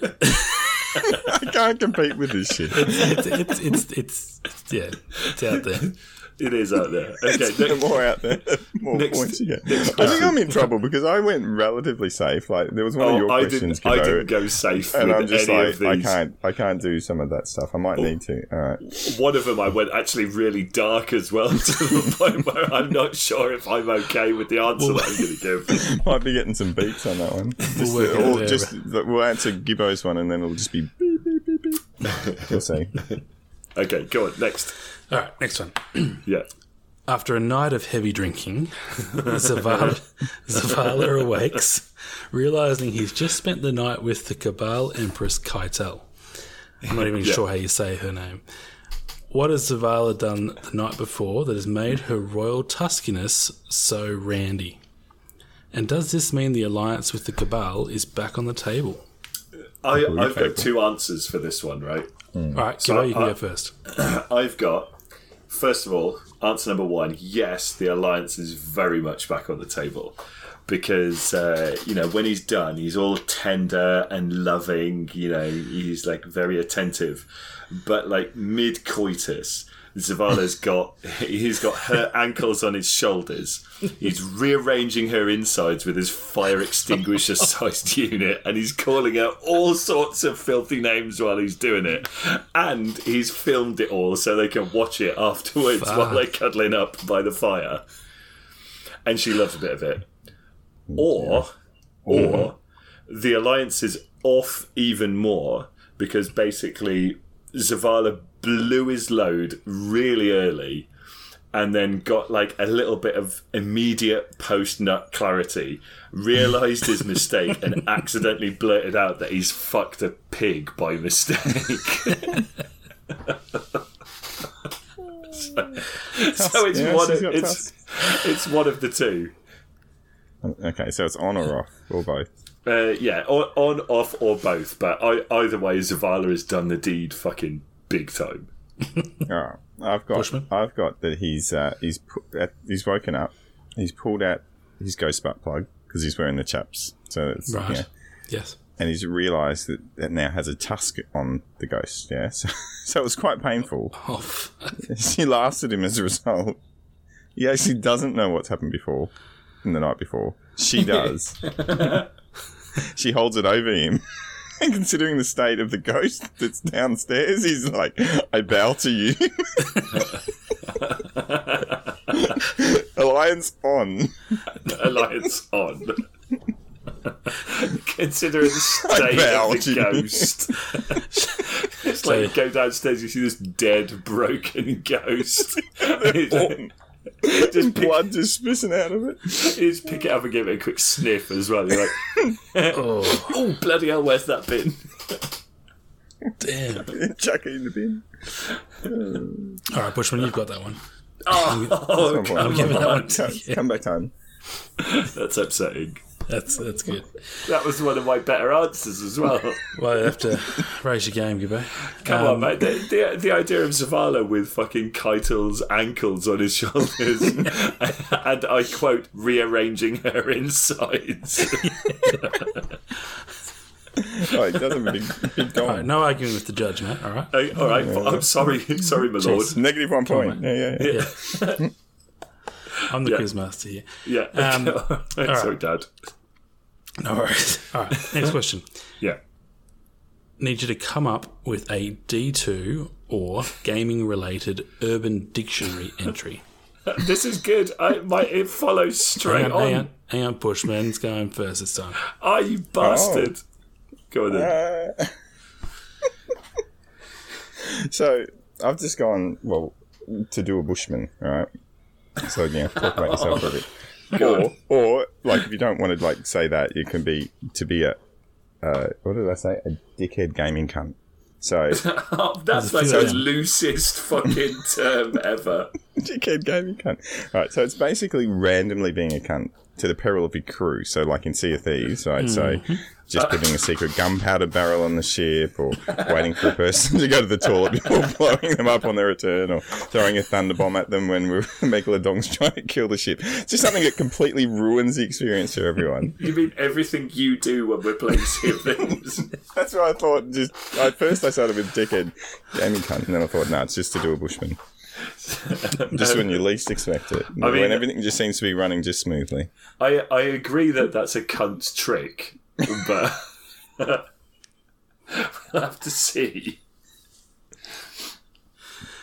I can't compete with this shit. it's, it's, it's, it's, it's, yeah, it's out there. It is out there. Okay, the next- more out there, more Next- points you get. next I think I'm in trouble because I went relatively safe. Like there was one of oh, your I questions, didn't, I didn't go safe and with I'm just any like, of I can't, I can't do some of that stuff. I might oh. need to. All right. One of them I went actually really dark as well to the point where I'm not sure if I'm okay with the answer that I'm going to give. Might be getting some beeps on that one. Just, work it out or there, just we'll answer Gibbo's one, and then it'll just be beep beep beep beep. We'll see. Okay, go on next. All right, next one. Yeah. After a night of heavy drinking, Zavala, Zavala awakes, realizing he's just spent the night with the Cabal Empress Caiatl. I'm not even sure how you say her name. What has Zavala done the night before that has made her royal tuskiness so randy? And does this mean the alliance with the Cabal is back on the table? I, I've got two answers for this one, right? All right, So, Gibbo, you can uh, go first. I've got, first of all, answer number one yes, the alliance is very much back on the table. Because, uh, you know, when he's done, he's all tender and loving, you know, he's like very attentive. But, like, mid coitus, Zavala's got he's got her ankles on his shoulders. He's rearranging her insides with his fire extinguisher sized unit, and he's calling out all sorts of filthy names while he's doing it. And he's filmed it all so they can watch it afterwards while they're cuddling up by the fire. And she loves a bit of it. Or or the alliance is off even more because basically Zavala blew his load really early and then got like a little bit of immediate post nut clarity, realized his mistake, and accidentally blurted out that he's fucked a pig by mistake. so, so it's Yes, one of it's it's one of the two. Okay, so it's on or off or both. Uh, yeah, on, on, off, or both. But I, either way, Zavala has done the deed fucking big time. Alright, I've got Bushman? I've got that he's uh, he's put, uh, he's woken up. He's pulled out his ghost butt plug because he's wearing the chaps. So it's, Right. yeah. Yes. and he's realised that it now has a tusk on the ghost. Yeah, so, so it was quite painful. Oh. She laughs at him as a result. He actually doesn't know what's happened before, in the night before. She does. she holds it over him. And considering the state of the ghost that's downstairs, he's like, I bow to you. Alliance on. Alliance on. Considering the state of the you. ghost. it's like you go downstairs, you see this dead, broken ghost. Just pick, Blood just spitting out of it. you just pick it up and give it a quick sniff as well. You're like, Oh, oh, bloody hell, where's that bin? damn. Chuck it in the bin. All right, Bushman, you've got that one. Oh, Come come on. Give me that one. Come, come back home. That's upsetting. That's that's good. That was one of my better answers as well. Well, you have to raise your game, Gibbo. Come Um, on, mate. The, the, the idea of Zavala with fucking Caiatl's ankles on his shoulders and I quote, rearranging her insides. Oh, it does have a big, big All right, no arguing with the judge, mate. All right. Hey, all right, I'm sorry, sorry, my lord. It's negative one point. Yeah, yeah, yeah. I'm the Yeah. quizmaster here. Yeah. Um, sorry, Dad. No worries. All right, next question. Yeah. Need you to come up with a D2 or gaming related urban dictionary entry. This is good. I, my, it follows straight Hang on, on. hang on, hang on, Bushman's going first this time. Are you bastard? Go on then. Uh, so I've just gone well to do a bushman, all right? So yeah, talk about yourself for a bit. Or, or like if you don't want to like say that, you can be to be a uh, what did I say? A dickhead gaming cunt. So Oh, that's like the loosest fucking term ever. dickhead gaming cunt. Right. So it's basically randomly being a cunt to the peril of your crew. So like in Sea of Thieves, right? So hmm. just putting a secret gunpowder barrel on the ship, or waiting for a person to go to the toilet before blowing them up on their return, or throwing a thunder bomb at them when we're megalodons trying to kill the ship. It's just something that completely ruins the experience for everyone. You mean everything you do when we're playing Sea of Thieves? That's what I thought. Just at first I started with dickhead gaming cunt, and then I thought, no, it's just to do a bushman. Just when you least expect it, I mean- when everything just seems to be running just smoothly. I I agree that that's a cunt's trick, but we'll have to see.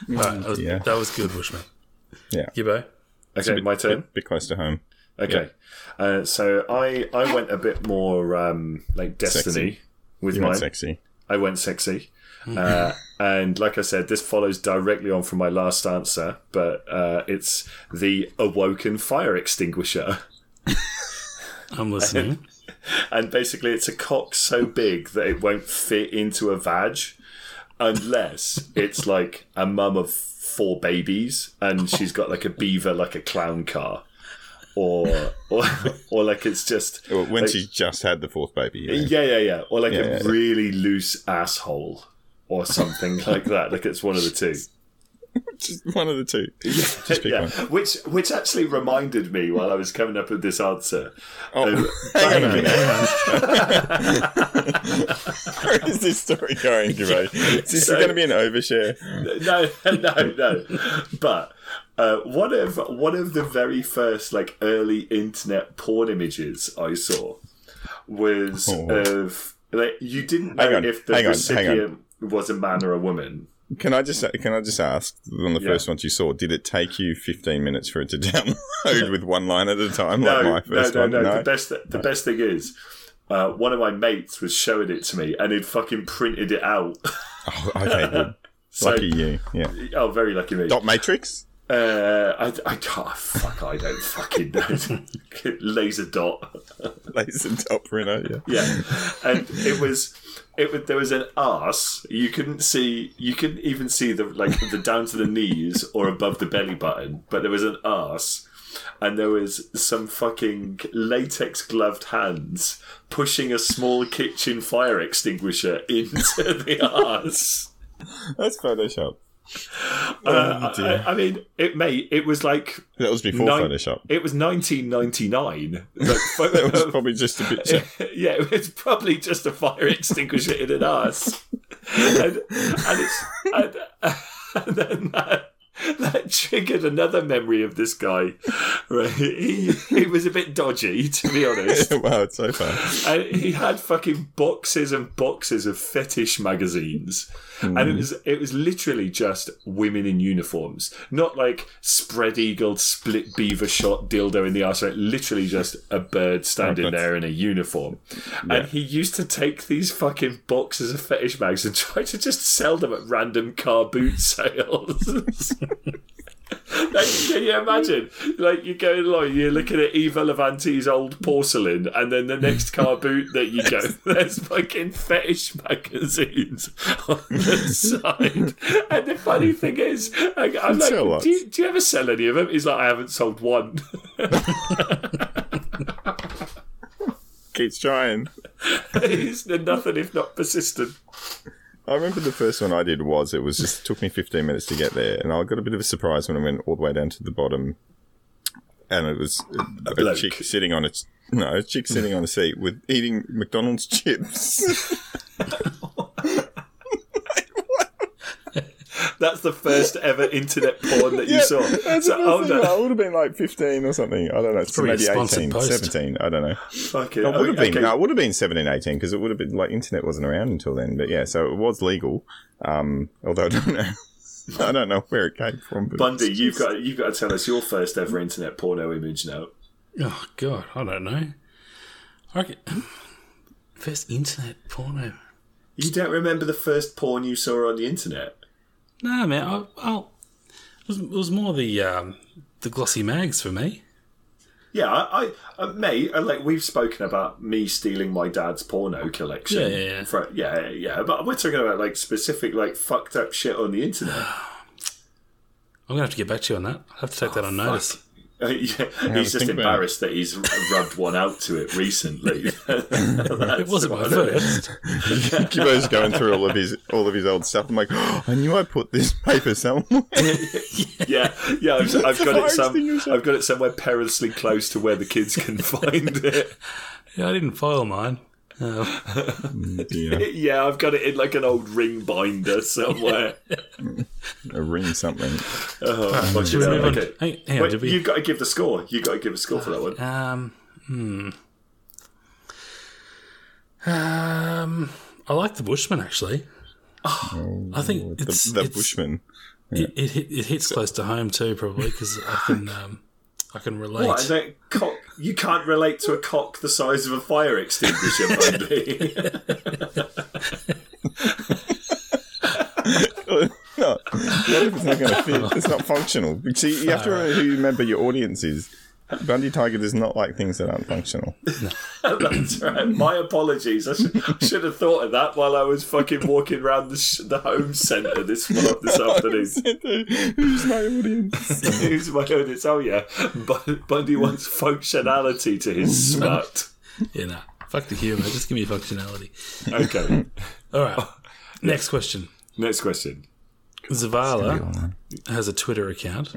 Right, that was, Yeah. that was good, Bushman. Yeah. Gibbo? Okay, my turn. bit, bit close to home. Okay, uh, so I I went a bit more um, like Destiny Sexy. with You mine. went sexy. I went sexy. Uh, and like I said, this follows directly on from my last answer, but uh, it's the awoken fire extinguisher. I'm listening. And basically, it's a cock so big that it won't fit into a vag unless it's like a mum of four babies and she's got like a beaver, like a clown car. Or, or, or like it's just when like- she's just had the fourth baby. Yeah. Yeah, yeah, yeah. Or like Yeah, a yeah, yeah. really loose asshole or something like that. Like it's one of the two. Just one of the two. Yeah. one. Which which actually reminded me while I was coming up with this answer. Oh, Um, hang on Where is this story going, Gervais? Is this So- going to be an overshare? no, no, no. But uh, one of one of the very first like early internet porn images I saw was Oh. of like you didn't know Hang on, if the hang on, hang on. recipient was a man or a woman. Can I just can I just ask on the Yeah. first ones you saw? Did it take you 15 minutes for it to download with one line at a time, No, like my no, first no, one? no, The best, the best thing is, uh, one of my mates was showing it to me, and he'd fucking printed it out. Oh, okay. So, Lucky you. Yeah. Oh, very lucky me. Dot matrix. Uh, I, I can't. Fuck, I don't fucking know. Laser dot. Laser dot printer. Yeah. Yeah, and it was. It was, there was an ass. You couldn't see. You couldn't even see the like the down to the knees or above the belly button. But there was an ass. and there was some fucking latex gloved hands pushing a small kitchen fire extinguisher into the ass. That's Photoshop. Uh, dear. I, I mean, it may. It was like That was before nine- Photoshop. It was 1999. Like, That was probably just a picture. yeah, it was probably just a fire extinguisher in an ass, and, and it's and, and then that, that triggered another memory of this guy. Right, he he was a bit dodgy, to be honest. wow, it's so far. and he had fucking boxes and boxes of fetish magazines, and it mm. was it was literally just women in uniforms, not like spread eagled split beaver shot dildo in the arse. Right? Literally just a bird standing that's- there in a uniform, and he used to take these fucking boxes of fetish bags and try to just sell them at random car boot sales. Like, can you imagine? Like you're going along, you're looking at Eva Levante's old porcelain, and then the next car boot that you go, there's fucking fetish magazines on the side. And the funny thing is, like, I'm like, lots. do you, do you ever sell any of them? He's like, I haven't sold one. Keeps trying. He's nothing if not persistent. I remember the first one I did was it was just took me 15 minutes to get there, and I got a bit of a surprise when I went all the way down to the bottom, and it was a, a bloke. chick sitting on a no, a chick sitting on a seat with eating McDonald's chips. That's the first ever internet porn that you Yeah, saw. that's So, the oh thing. I would have been like 15 or something. I don't know. It's, Probably a maybe 18, post. 17. I don't know. fuck it. It would have Okay. been, no, it would have been 17, 18 because it would have been like internet wasn't around until then. But yeah, so it was legal. Um, although I don't know. I don't know where it came from. But Bundy, it's you've got you've got to tell us your first ever internet porno image now. Oh God, I don't know. I reckon first internet porno. You don't remember the first porn you saw on the internet? No, man. I, I'll, it, was, it was more the um, the glossy mags for me. Yeah, I, I uh, mate, uh, like we've spoken about me stealing my dad's porno collection. Yeah, yeah, yeah. For, yeah, yeah. But we're talking about like specific, like fucked up shit on the internet. I'm gonna have to get back to you on that. I have to take that on notice. Uh, yeah, he's just embarrassed that he's rubbed one out to it recently. It wasn't my first. Gibbo's going through all of his all of his old stuff. I'm like, oh, I knew I put this paper somewhere. yeah, yeah. I've, I've got it some. I've got it somewhere perilously close to where the kids can find it. Yeah, I didn't file mine. Uh, yeah, Yeah, I've got it in like an old ring binder somewhere. a ring something. Oh, fuck should it we out. move on? Okay. Hang, hang on, Wait, did we? you've got to give the score. You've got to give a score for that one. Um, hmm. Um, I like the Bushman actually. I think The, it's the it's- Bushman. It, it, it hits close to home too, probably because I can um, I can relate. What, is that cock? You can't relate to a cock the size of a fire extinguisher, Bundy. no, what if it's not going to fit? It's not functional. See, you have to uh, remember who remember your audience is. Bundy Tiger does not like things that aren't functional. That's right. My apologies. I should, I should have thought of that while I was fucking walking around the, sh- the home centre this this afternoon. Who's my audience? Who's my audience? Oh yeah, Bu- Bundy wants functionality to his smut. yeah, nah, fuck the humour. Just give me functionality. Okay. All right. Next question. Next question. Zavala has a Twitter account.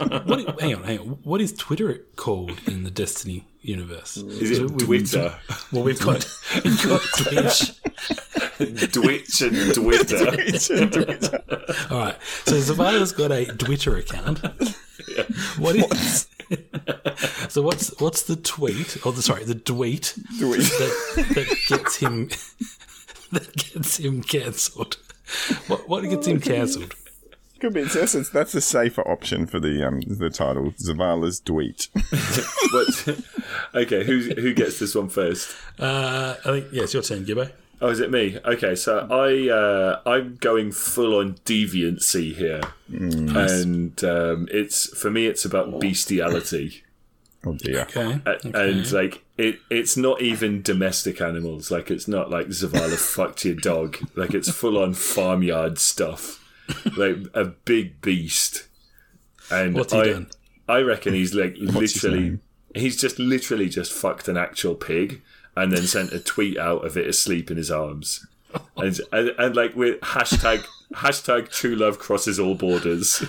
What, hang on, hang on. What is Twitter called in the Destiny universe? Is it we've- Twitter? Well, we've got, we've got Twitch. Twitch and Twitter. All right. So Zavala's got a Twitter account. What is? so what's what's the tweet? Oh, the, sorry, the tweet Tweet. that that gets him that gets him cancelled. What what gets him oh, cancelled? Could be. It's, it's, that's a safer option for the um the title. Zavala's tweet. But, okay, who who gets this one first? Uh, I think yeah, it's your turn, Gibbo. Oh, is it me? Okay, so I uh, I'm going full on deviancy here, and um, it's for me it's about bestiality, Oh dear. Okay. A- and like it it's not even domestic animals. Like it's not like Zavala fucked your dog. Like it's full on farmyard stuff, like a big beast. And What's he I done? I reckon he's like his literally he's just literally just fucked an actual pig and then sent a tweet out of it asleep in his arms. And, and, and like with hashtag hashtag true love crosses all borders.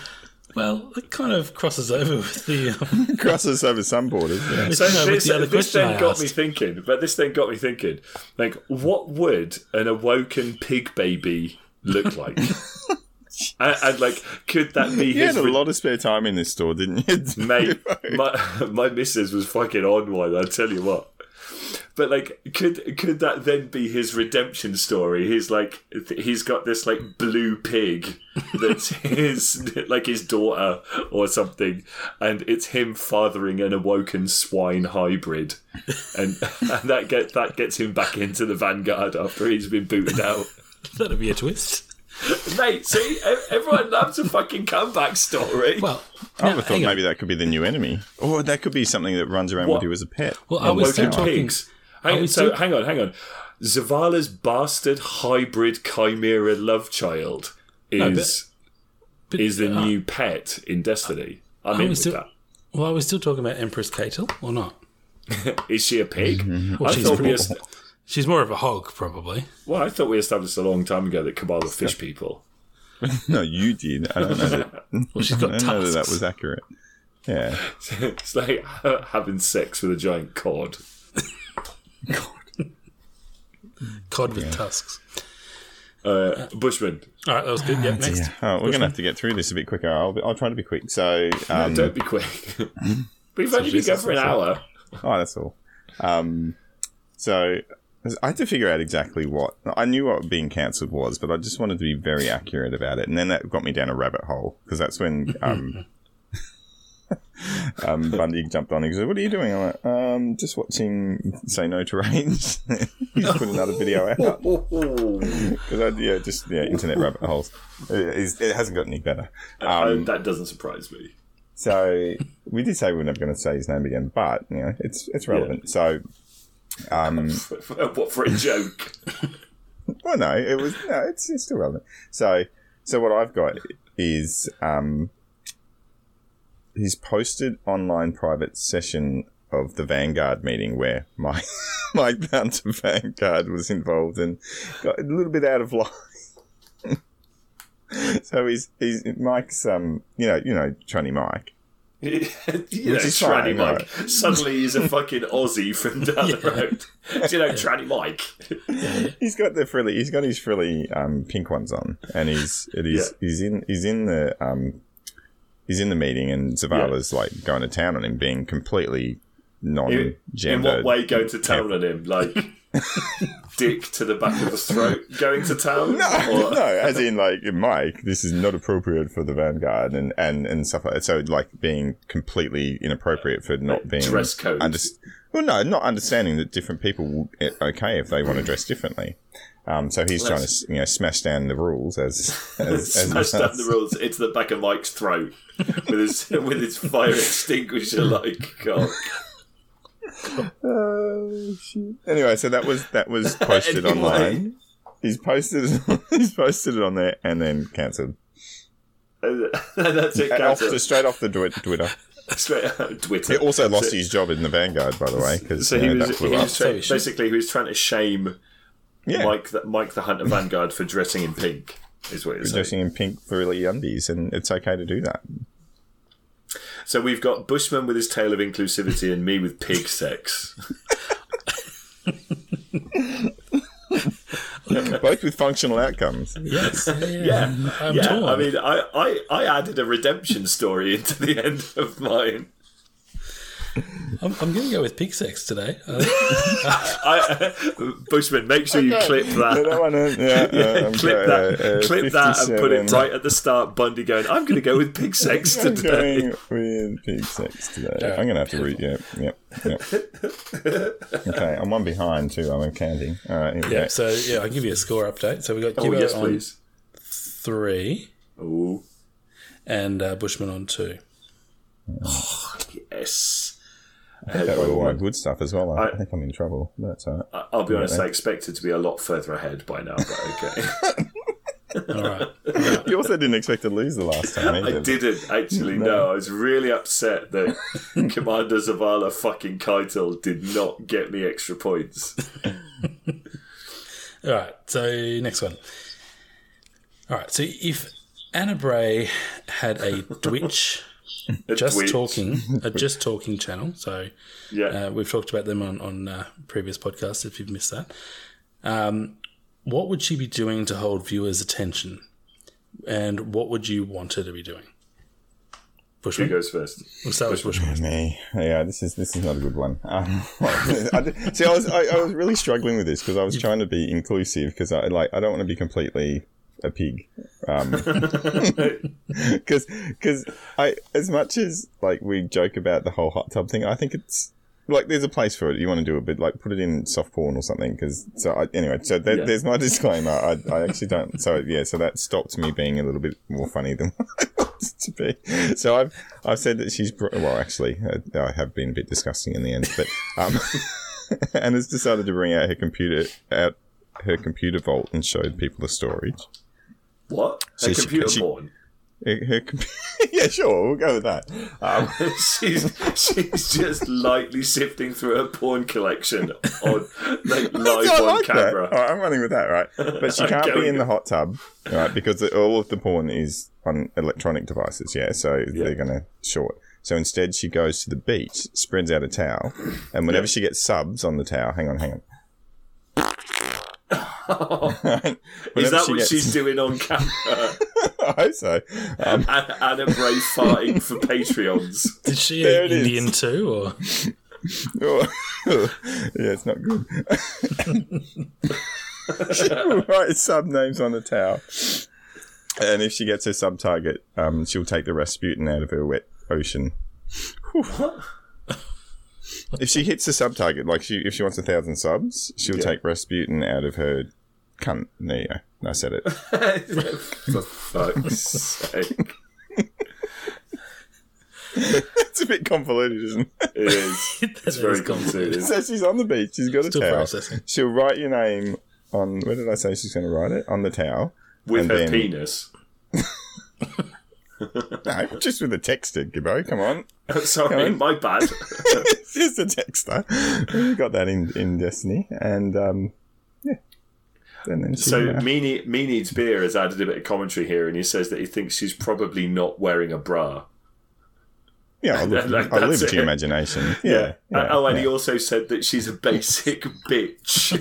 Well, it kind of crosses over with the. Um, Crosses over some borders. Yeah. with, So you this, the this question I then got me thinking, but this then got me thinking, like, what would an awoken pig baby look like? and, and like, could that be his You his had a re- lot of spare time in this store, didn't you? mate? My my missus was fucking on one. I tell you what. But like, could could that then be his redemption story? He's like, he's got this like blue pig that's his like his daughter or something, and it's him fathering an awoken swine hybrid, and and that get that gets him back into the vanguard after he's been booted out. That'd be a twist. Mate, see, e- everyone loves a fucking comeback story. Well, I now, would have thought hang on. maybe that could be the new enemy. Or that could be something that runs around What? with you as a pet. Well, are we still Awoken talking? Hang, we so still- hang on, hang on. Zavala's bastard hybrid chimera love child is but- is the uh, new pet in Destiny. I'm are in we with still? Well, are we still talking about Empress Caiatl or not? is she a pig? Well, I she's thought we pretty- est- She's more of a hog, probably. well, I thought we established a long time ago that Kabbalah fish people. No, you did. I don't know that, Well, she's I got don't know that, tusks. that was accurate. Yeah. it's like having sex with a giant cod. cod with tusks. Uh, Bushman, All right, that was good. Yep, next. Yeah. Oh, we're going to have to get through this a bit quicker. I'll, I'll try to be quick. So, um, don't be quick. We've only been going for an hour. Oh, that's all. Um, so I had to figure out exactly what I knew what being cancelled was, but I just wanted to be very accurate about it, and then that got me down a rabbit hole because that's when um, um, Bundy jumped on and said, "What are you doing?" I'm like, um, "Just watching Say No to Rage." He's put another video out because I yeah just yeah internet rabbit holes. It, it hasn't got any better. Um, that doesn't surprise me. so we did say we were never going to say his name again, but you know it's it's relevant. So. Um, what for a joke? Well, no, it was no, it's, it's still relevant. So, so what I've got is um, he's posted online private session of the Vanguard meeting where my my Bouncer Vanguard was involved and got a little bit out of line. so he's he's Mike's um you know you know Tony Mike you know, is Tranny fine, Mike. Suddenly he's a fucking Aussie from down the road. Do you know Tranny Mike? He's got the frilly. He's got his frilly um, pink ones on, and he's it is Yeah. he's in he's in the um, he's in the meeting, and Zavala's like going to town on him, being completely In, non-gendered. in what way going to town on him? Like dick to the back of the throat going to town? No, Or- no, as in like Mike, this is not appropriate for the Vanguard, and and and stuff like that. So like being completely inappropriate for not being dress code. Under- well, no, not understanding that different people okay if they want to dress differently. Um, so he's trying to you know smash down the rules as as, as Smash down the rules into the back of Mike's throat with his with his fire extinguisher like cock. Oh, shit. Anyway, so that was that was posted Anyway. online. He's posted he's posted it on there and then cancelled. And that's it. And off the, straight off the Twi- Twitter. Straight out Twitter. He also lost So- his job in the Vanguard, by the way, because So he was, that he up. was trying, So basically he was trying to shame Yeah, Mike the, Mike the Hunter Vanguard for dressing in pink. Is what you're saying. dressing in pink for frilly undies, and it's okay to do that. So we've got Bushman with his tale of inclusivity and me with pig sex. Both with functional outcomes. Yes. Yeah. Yeah, I'm yeah. torn. I mean, I, I, I added a redemption story into the end of mine. I'm, I'm going to go with pig sex today. Uh, I, Bushman, make sure you clip that. that one, yeah, uh, clip that, clip that, and put it right at the start. Bundy going, "I'm going to go with pig sex I'm today." going with pig sex today. I'm going to have to read. Yep, yep, yep. okay, I'm one behind too. I'm in counting. All right, here we yeah, go. so yeah, I'll give you a score update. So we got Oh yes, on please. three Oh and uh, Bushman on two. yes. I think that was all my good stuff as well. I, think I'm in trouble. That's all right. I- I'll be honest. then. I expected to be a lot further ahead by now, but okay. All right. You also didn't expect to lose the last time. I didn't actually No, I was really upset that Commander Zavala fucking Caiatl did not get me extra points. All right. So next one. All right. So if Ana Bray had a Twitch, A just twitch. talking, a just talking channel. So Yeah. uh, we've talked about them on on uh, previous podcasts. If you've missed that, um, what would she be doing to hold viewers' attention, and what would you want her to be doing? Who Bushman. goes first? We'll start with Bushman. Me, yeah, this is this is not a good one. Um, I did- see, I was I, I was really struggling with this because I was trying to be inclusive because I like I don't want to be completely a pig, because because I as much as like we joke about the whole hot tub thing, I think it's like there's a place for it. You want to do it, but like put it in soft porn or something. Because so I, anyway, so there, Yeah. there's my disclaimer. I, I actually don't. So yeah, so that stopped me being a little bit more funny than I wanted to be. So I've I've said that she's well, actually, uh, I have been a bit disgusting in the end, but um, and has decided to bring out her computer out her computer vault and show people the storage. What? She- computer she- porn. Her, her yeah, sure, we'll go with that. Um, she's she's just lightly sifting through her porn collection on like live on like camera. right, I'm running with that, right? But she can't be in the hot tub, right? Because all of the porn is on electronic devices, yeah. So they're going to short. So instead, she goes to the beach, spreads out a towel, and whenever she gets subs on the towel, hang on, hang on. Is that she what gets- she's doing on camera? I hope so. Um, Ana, Ana Bray farting for Patreons. Did she There eat it is. Indian too, or yeah, it's not good. she will write sub names on the towel. And if she gets her sub target, um, she'll take the Rasputin out of her wet ocean. Whew. If she hits the sub target, like she, if she wants a thousand subs, she'll Yeah. take Rasputin out of her cunt. There you go. I said it. for fuck's sake. it's a bit convoluted, isn't it? It is. It's very complicated. So she's on the beach. She's got a towel. processing. She'll write your name on. Where did I say she's going to write it? On the towel. With And her then- penis. No, just with a texter, Gibbo. Come on. Sorry, on. my bad. it's just a texter. We got that in, in Destiny. And, um, yeah. And then So uh, me, needs beer has added a bit of commentary here, and he says that he thinks she's probably not wearing a bra. yeah, I'll, leave- like, leave it to your imagination. Yeah. yeah, oh, and he also said that she's a basic bitch,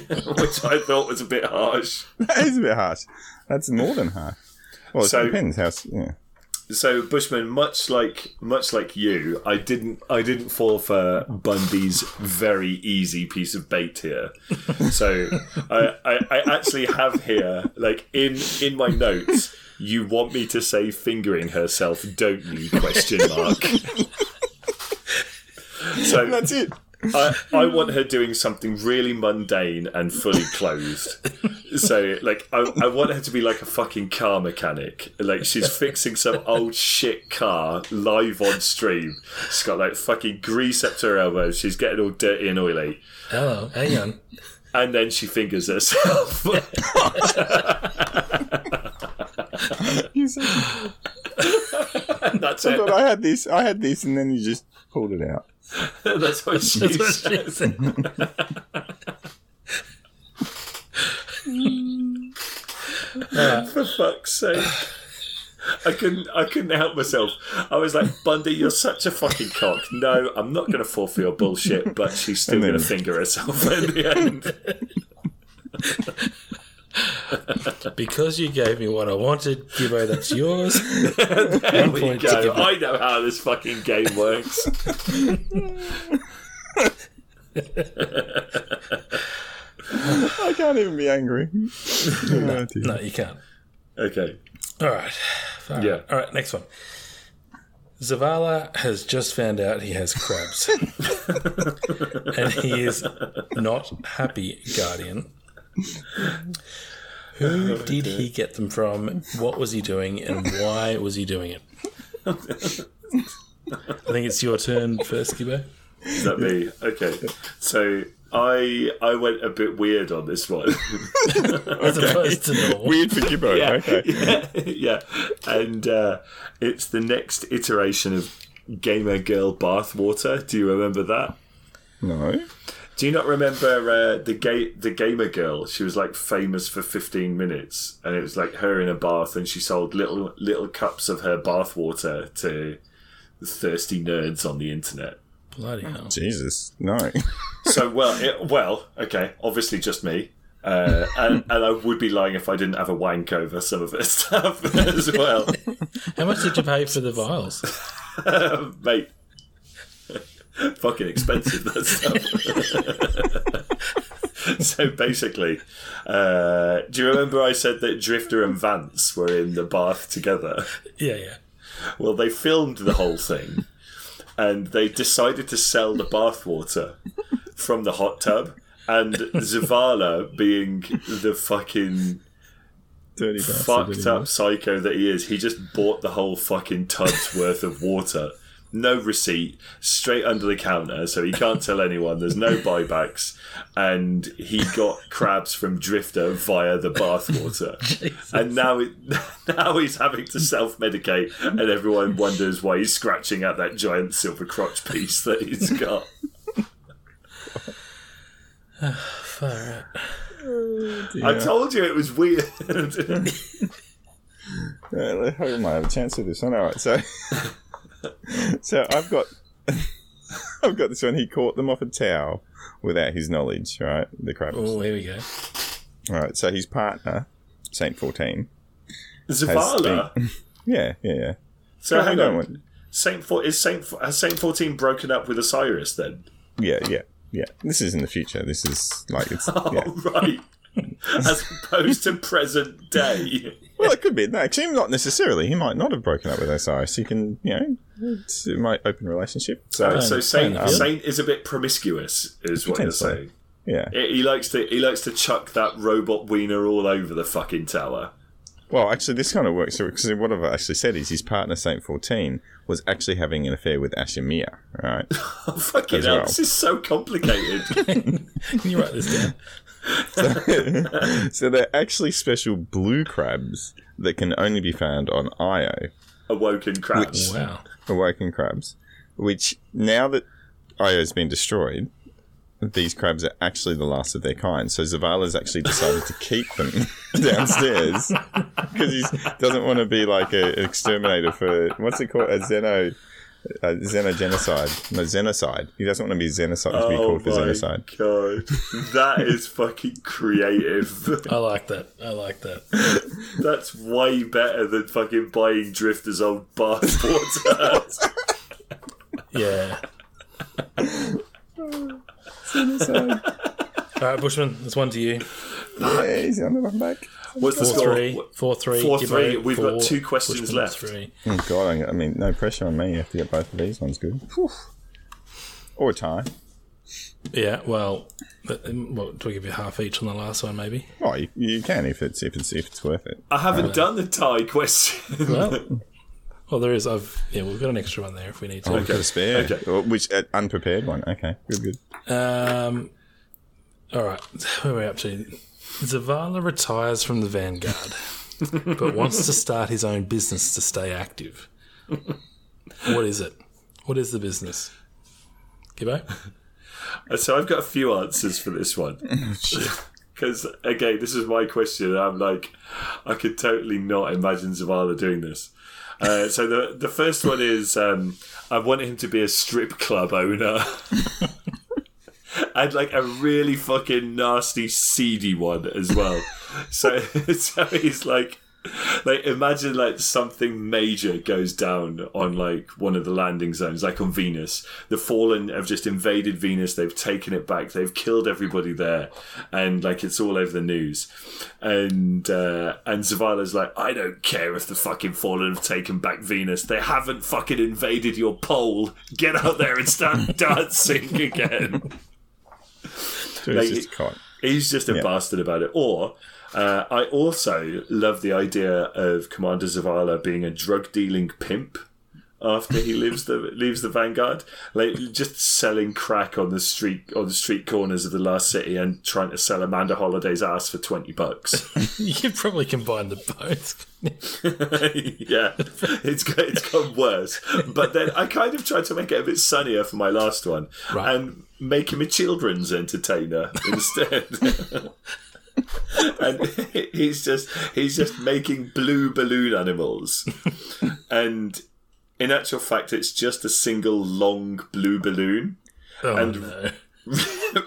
which I thought was a bit harsh. that is a bit harsh. That's more than harsh. Well, it So- depends how. Yeah. So Bushman, much like much like you, I didn't I didn't fall for Bundy's very easy piece of bait here. So I, I, I actually have here, like in in my notes, you want me to say fingering herself, don't you? Question mark. So That's it. I, I want her doing something really mundane and fully clothed. So, like, I, I want her to be like a fucking car mechanic. Like, she's fixing some old shit car live on stream. She's got like fucking grease up to her elbows. She's getting all dirty and oily. hello, hang on. And then she fingers herself. That's oh I it. thought I had this. I had this, and then you just pulled it out. That's what she That's what said. she said. Uh, for fuck's sake. I couldn't I couldn't help myself. I was like, Bundy, you're such a fucking cock. No, I'm not gonna fall for your bullshit, but she's still then- gonna finger herself in the end. Because you gave me what I wanted, Gibbo, that's yours. There One we go. I know how this fucking game works. I can't even be angry. Dear. No, you can't. okay. All right. Far Yeah. All right, next one. Zavala has just found out he has crabs. and he is not happy, Guardian. Who did he get them from? What was he doing? And why was he doing it? I think it's your turn first, Gibbo. Is that me? Okay. So I I went a bit weird on this one. As opposed to normal. Weird for Gibbo. yeah, Okay. yeah, yeah. And uh, it's the next iteration of Gamer Girl Bathwater. Do you remember that? No. Do you not remember uh, the ga- the gamer girl? She was like famous for 15 minutes, and it was like her in a bath, and she sold little little cups of her bath water to thirsty nerds on the internet. Bloody hell. Jesus. No. So well, it, well, okay, obviously just me, uh, and and I would be lying if I didn't have a wank over some of her stuff as well, How much did you pay for the vials? mate. Fucking expensive that stuff. so basically, uh, do you remember I said that Drifter and Vance were in the bath together? Yeah, yeah. Well, they filmed the whole thing, and they decided to sell the bathwater from the hot tub. And Zavala, being the fucking Dirty fucked up psycho that he is, he just bought the whole fucking tub's worth of water. No receipt, straight under the counter, so he can't tell anyone. There's no buybacks, and he got crabs from Drifter via the bathwater. and now, it, now he's having to self-medicate, and everyone wonders why he's scratching at that giant silver crotch piece that he's got. Far out. I told you it was weird. Yeah, I hope I might have a chance with this one. All right, so so I've got I've got this one. He caught them off a towel without his knowledge. Right, the crabs. Oh, here we go. All right, so his partner, Saint Fourteen. Zavala. been- yeah, yeah, yeah. So Go hang on. Saint Four is Saint has Saint Fourteen broken up with Osiris then? Yeah, yeah, yeah. This is in the future. This is like it's. Oh Yeah. right. As opposed to present day. Well, it could be. No, actually, not necessarily. He might not have broken up with Osiris. He can, you know, it might open relationship. So, so Um, Saint um, Saint is a bit promiscuous, is what you're saying. yeah. He he likes to he likes to chuck that robot wiener all over the fucking tower. Well, actually, this kind of works because what I've actually said is his partner, Saint Fourteen, was actually having an affair with Ashimia. Right? Oh, fucking As hell, well. this is so complicated. Can you write this down? so they're actually special blue crabs that can only be found on Io, Awoken crabs. Oh, wow. awoken crabs. Which now that Io's been destroyed, these crabs are actually the last of their kind. So Zavala's actually decided to keep them downstairs because he doesn't want to be like a, an exterminator for what's it called a xeno. A xenogenocide, no xenocide. He doesn't want to be xenocide to be Oh called for my xenocide. god, that is fucking creative. I like that. I like that. That's way better than fucking buying Drifter's old bath water. Yeah. Xenocide. All right, Bushman, there's one to you. Yeah, he's on the run back. What's the score? three. Four three. Four, We've got two questions left. Three. Oh god, I I mean, no pressure on me. You have to get both of these ones good. Whew. Or a tie. Yeah. Well, but, um, what, do we give you half each on the last one, maybe? Oh, you, you can if it's if it's if it's worth it. I haven't done the tie question. Well, well, there is. I've yeah, we've got an extra one there if we need to. Oh, we've got a spare. Okay. Oh, which uh, unprepared one. Okay, good, good. Um, all right, where are we up to? Zavala retires from the Vanguard, but wants to start his own business to stay active. What is it? What is the business? Gibbo? so I've got a few answers for this one. Because again, this is my question. And I'm like, I could totally not imagine Zavala doing this. Uh, so the the first one is um, I want him to be a strip club owner. and like a really fucking nasty, seedy one as well. so, so he's like, like imagine like something major goes down on like one of the landing zones like on venus. The fallen have just invaded venus. They've taken it back. They've killed everybody there. And like it's all over the news. And uh and zavala's like i don't care if the fucking fallen have taken back venus. They haven't fucking invaded your pole. Get out there and start dancing again So Like, he's just caught. He's just a Yeah. bastard about it. Or uh, I also love the idea of Commander Zavala being a drug dealing pimp after he leaves the leaves the Vanguard, like just selling crack on the street on the street corners of the last city and trying to sell Amanda Holliday's ass for twenty bucks. You could probably combine the both. yeah, it's got, it's got worse. But then I kind of tried to make it a bit sunnier for my last one Right. and make him a children's entertainer instead. and he's just he's just making blue balloon animals, and in actual fact, it's just a single long blue balloon. Oh And- no.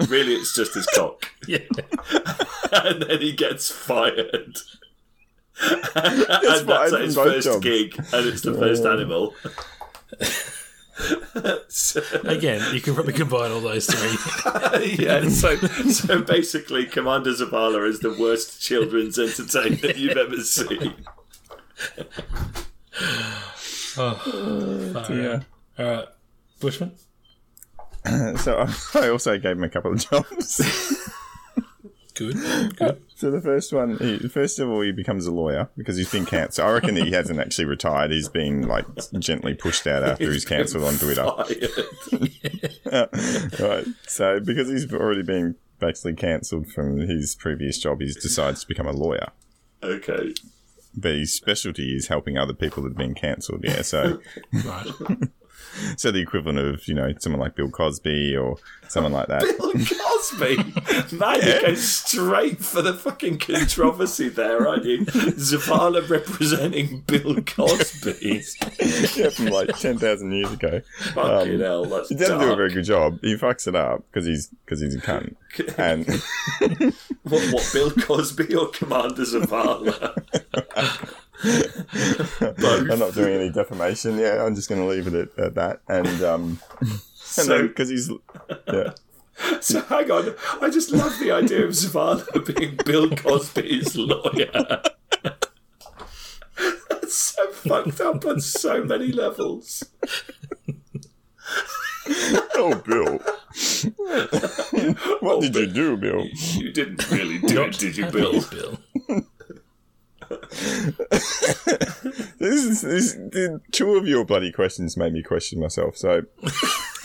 really, it's just his cock, Yeah. and then he gets fired. and that's from his first gig, and it's the first animal. so, Again, you can probably combine all those three. yeah, so so basically, Commander Zavala is the worst children's entertainer you've ever seen. Oh, oh, yeah. All right. Bushman? So um, I also gave him a couple of jobs. Good. Good. So the first one, he, first of all, he becomes a lawyer because he's been cancelled. I reckon that he hasn't actually retired. He's been like gently pushed out after he's cancelled on Twitter. Fired. Uh, right. So because he's already been basically cancelled from his previous job, he decides to become a lawyer. Okay. But his specialty is helping other people that have been cancelled. Yeah. So Right. so the equivalent of you know someone like Bill Cosby or someone like that. Bill Cosby. Man, you go straight for the fucking controversy there, aren't you? Zavala representing Bill Cosby. yeah, from like ten thousand years ago. Fucking um, hell, that's He doesn't do a very good job. He fucks it up because he's because he's a cunt. And What, what, Bill Cosby or Commander Zavala? I'm not doing any defamation. Yeah, I'm just going to leave it at, at that. And um, So- because he's yeah, So hang on, I just love the idea of Zavala being Bill Cosby's lawyer. That's so fucked up on so many levels. oh Bill, what did you do, Bill? You didn't really do it, did you, Bill? Bill. This is this, the two of your bloody questions made me question myself. So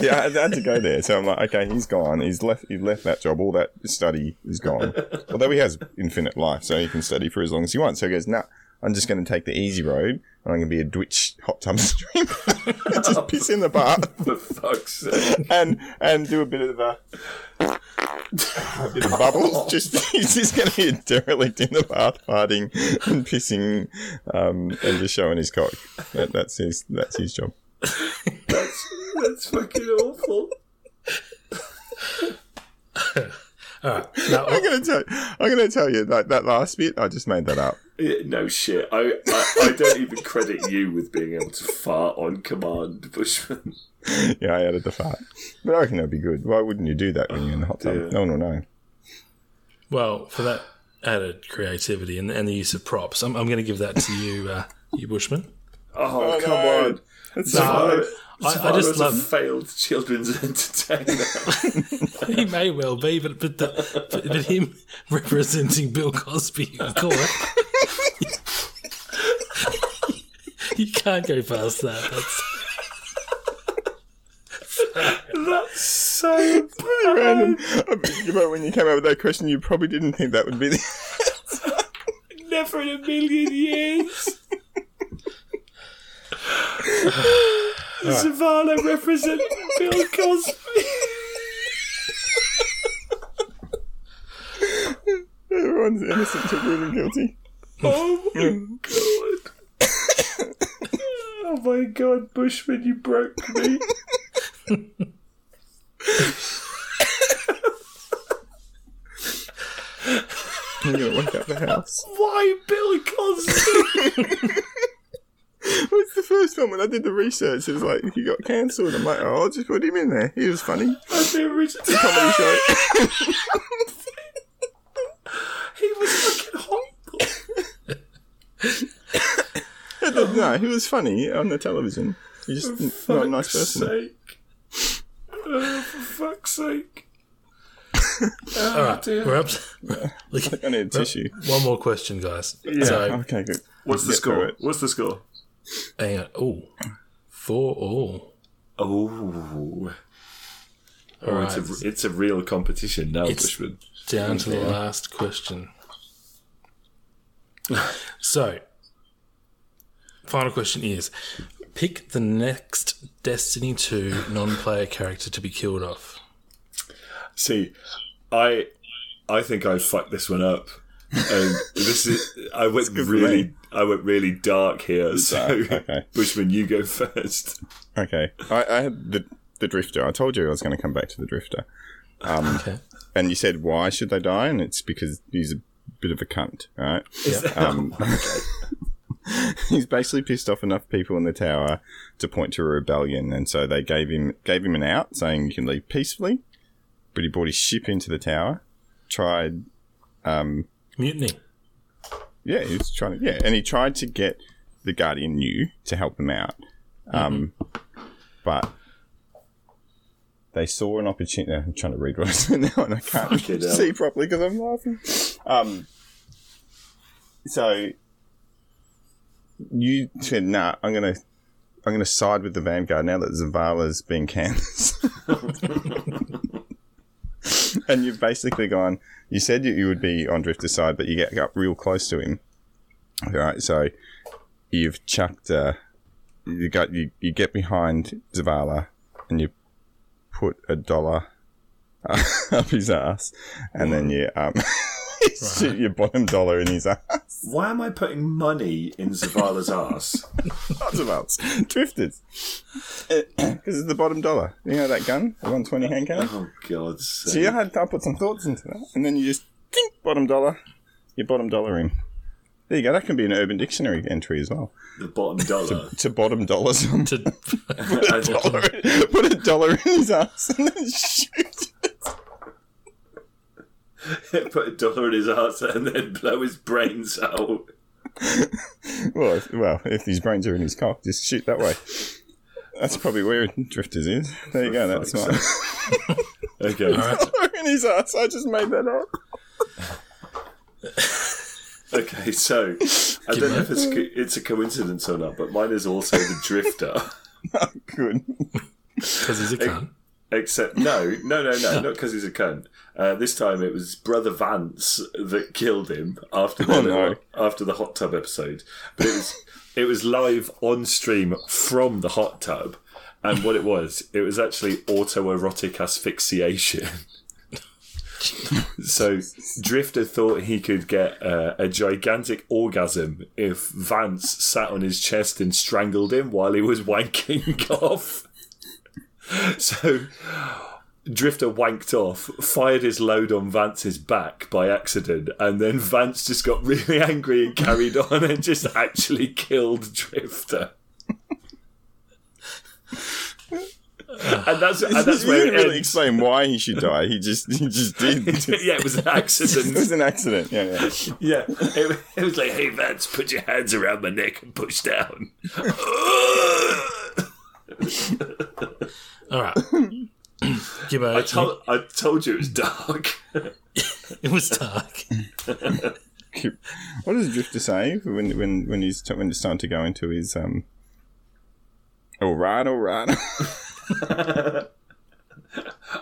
yeah, I had, to go there. So I'm like, okay, he's gone. He's left. He's left that job. All that study is gone. Although he has infinite life, so he can study for as long as he wants. So he goes, no. I'm just going to take the easy road, I'm going to be a Twitch hot tub stream, just piss in the bath. For fuck's sake. and and do a bit of a, a bit of bubbles. Just he's just going to be a derelict in the bath, farting and pissing, um, and just showing his cock. That, that's his that's his job. That's, that's fucking awful. All right. Now, I'm going to tell I'm going to tell you that that last bit I just made that up. Yeah, no shit. I, I, I don't even credit you with being able to fart on command, Bushman. Yeah, I added the fart, but I reckon that'd be good. Why wouldn't you do that when you're in the hot tub? dear. No one will know. well, for that added creativity and, and the use of props, I'm, I'm going to give that to you, uh, you Bushman. Oh, Oh, come no. on. That's Zavala, I- I Zavala just was love- a failed children's entertainer. He may well be, but but, the, but, but him representing Bill Cosby in court, you can't go past that. That's, That's so pretty random. I mean, But when you came up with that question, you probably didn't think that would be the. never in a million years. All right. Zavala represent Bill Cosby. Everyone's innocent till proven guilty. Oh my god. oh my god, Bushman, you broke me. you gonna look up the house. Why Bill Cosby? What's the first film when I did the research? It was like he got cancelled. I'm like, oh, I'll just put him in there. He was funny. That's the original. Comedy show. he was fucking horrible. no, he was funny on the television. He's just not a nice Fuck's person. Sake. Oh, for fuck's sake. Oh, All right, dear. we're up. To, look, I need a tissue. one more question, guys. Yeah. So, Okay, good. What's the Get score? What's the score? Hang on. Oh, four all. Oh. All Oh, right, it's, a, it's a real competition now, It's- Bushman. down to the last question. So, final question is: pick the next Destiny Two non-player character to be killed off. See, I I think I fucked this one up. And this is I went really me. I went really dark here. So okay. Bushman, you go first. Okay, I, I had the the drifter. I told you I was going to come back to the drifter. Um, Okay. and you said why should they die? And it's because he's a bit of a cunt, right? Um, he's basically pissed off enough people in the tower to point to a rebellion, and so they gave him gave him an out, saying you can leave peacefully. But he brought his ship into the tower, tried Mutiny. Yeah, he was trying to. Yeah, and he tried to get the Guardian new to help him out, um, but they saw an opportunity. I'm trying to read what I said now, and I can't Fucking hell. see properly because I'm laughing. Um, so you said, "Nah, I'm gonna." I'm going to side with the Vanguard now that Zavala's been cancelled. and you've basically gone, you said you, you would be on Drifter's side, but you get up real close to him. All right, so you've chucked, uh, you got you, you get behind Zavala and you put a dollar uh, up his ass, and then you um, shoot your bottom dollar in his ass. Why am I putting money in Zavala's ass? Lots of else. Drifters. Because it's the bottom dollar. You know that gun? The 120 hand cannon? Oh God's So sake. you had to put some thoughts into that. And then you just, ding, bottom dollar. Your bottom dollar in. There you go. That can be an Urban Dictionary entry as well. The bottom dollar. To bottom dollar some. To, Put a dollar, in- put a dollar in his ass and then shoot it. Put a dollar in his ass and then blow his brains out. Well, if- well, if his brains are in his cock, just shoot that way. That's probably where Drifters is. There you go. That's fuck's mine. Okay. dollar in his ass. I just made that up. Okay, so I don't know if it's, it's a coincidence or not, but mine is also the drifter. Oh, good. because he's a cunt. Except no, no, no, no, not because he's a cunt. Uh, this time it was brother Vance that killed him after the Oh, no. after the hot tub episode. But it was it was live on stream from the hot tub, and what it was, it was actually autoerotic asphyxiation. so Drifter thought he could get uh, a gigantic orgasm if Vance sat on his chest and strangled him while he was wanking off. So Drifter wanked off, fired his load on Vance's back by accident, and then Vance just got really angry and carried on and just actually killed Drifter. and that's and that's you where didn't it really ends. explain why he should die. He just he just did. yeah, it was an accident. It was an accident. Yeah, yeah. Yeah, it, it was like, "Hey Vance, put your hands around my neck and push down." All right. Gibbo, I told I told you it was dark. it was dark. What does Drifter say when when when he's t- when it's time to go into his um? All right, all right. all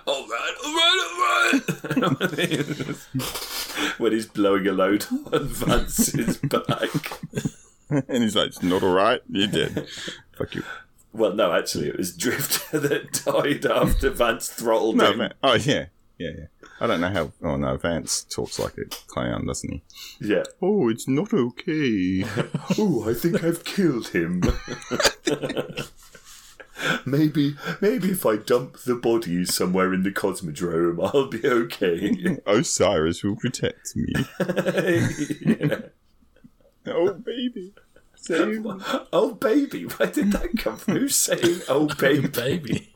right, all right, all right. when he's blowing a load on Vance's back. and he's like, "It's not all right. You're dead. Fuck you." Well, no, actually, it was Drifter that died after Vance throttled No, him. man. Oh yeah, yeah, yeah. I don't know how. Oh no, Vance talks like a clown, doesn't he? Yeah. Oh, it's not okay. Oh, I think I've killed him. maybe, maybe if I dump the bodies somewhere in the Cosmodrome, I'll be okay. Osiris will protect me. Yeah. Oh, baby. Save me. Oh, baby, where did that come from? Who's saying, oh, baby? Baby.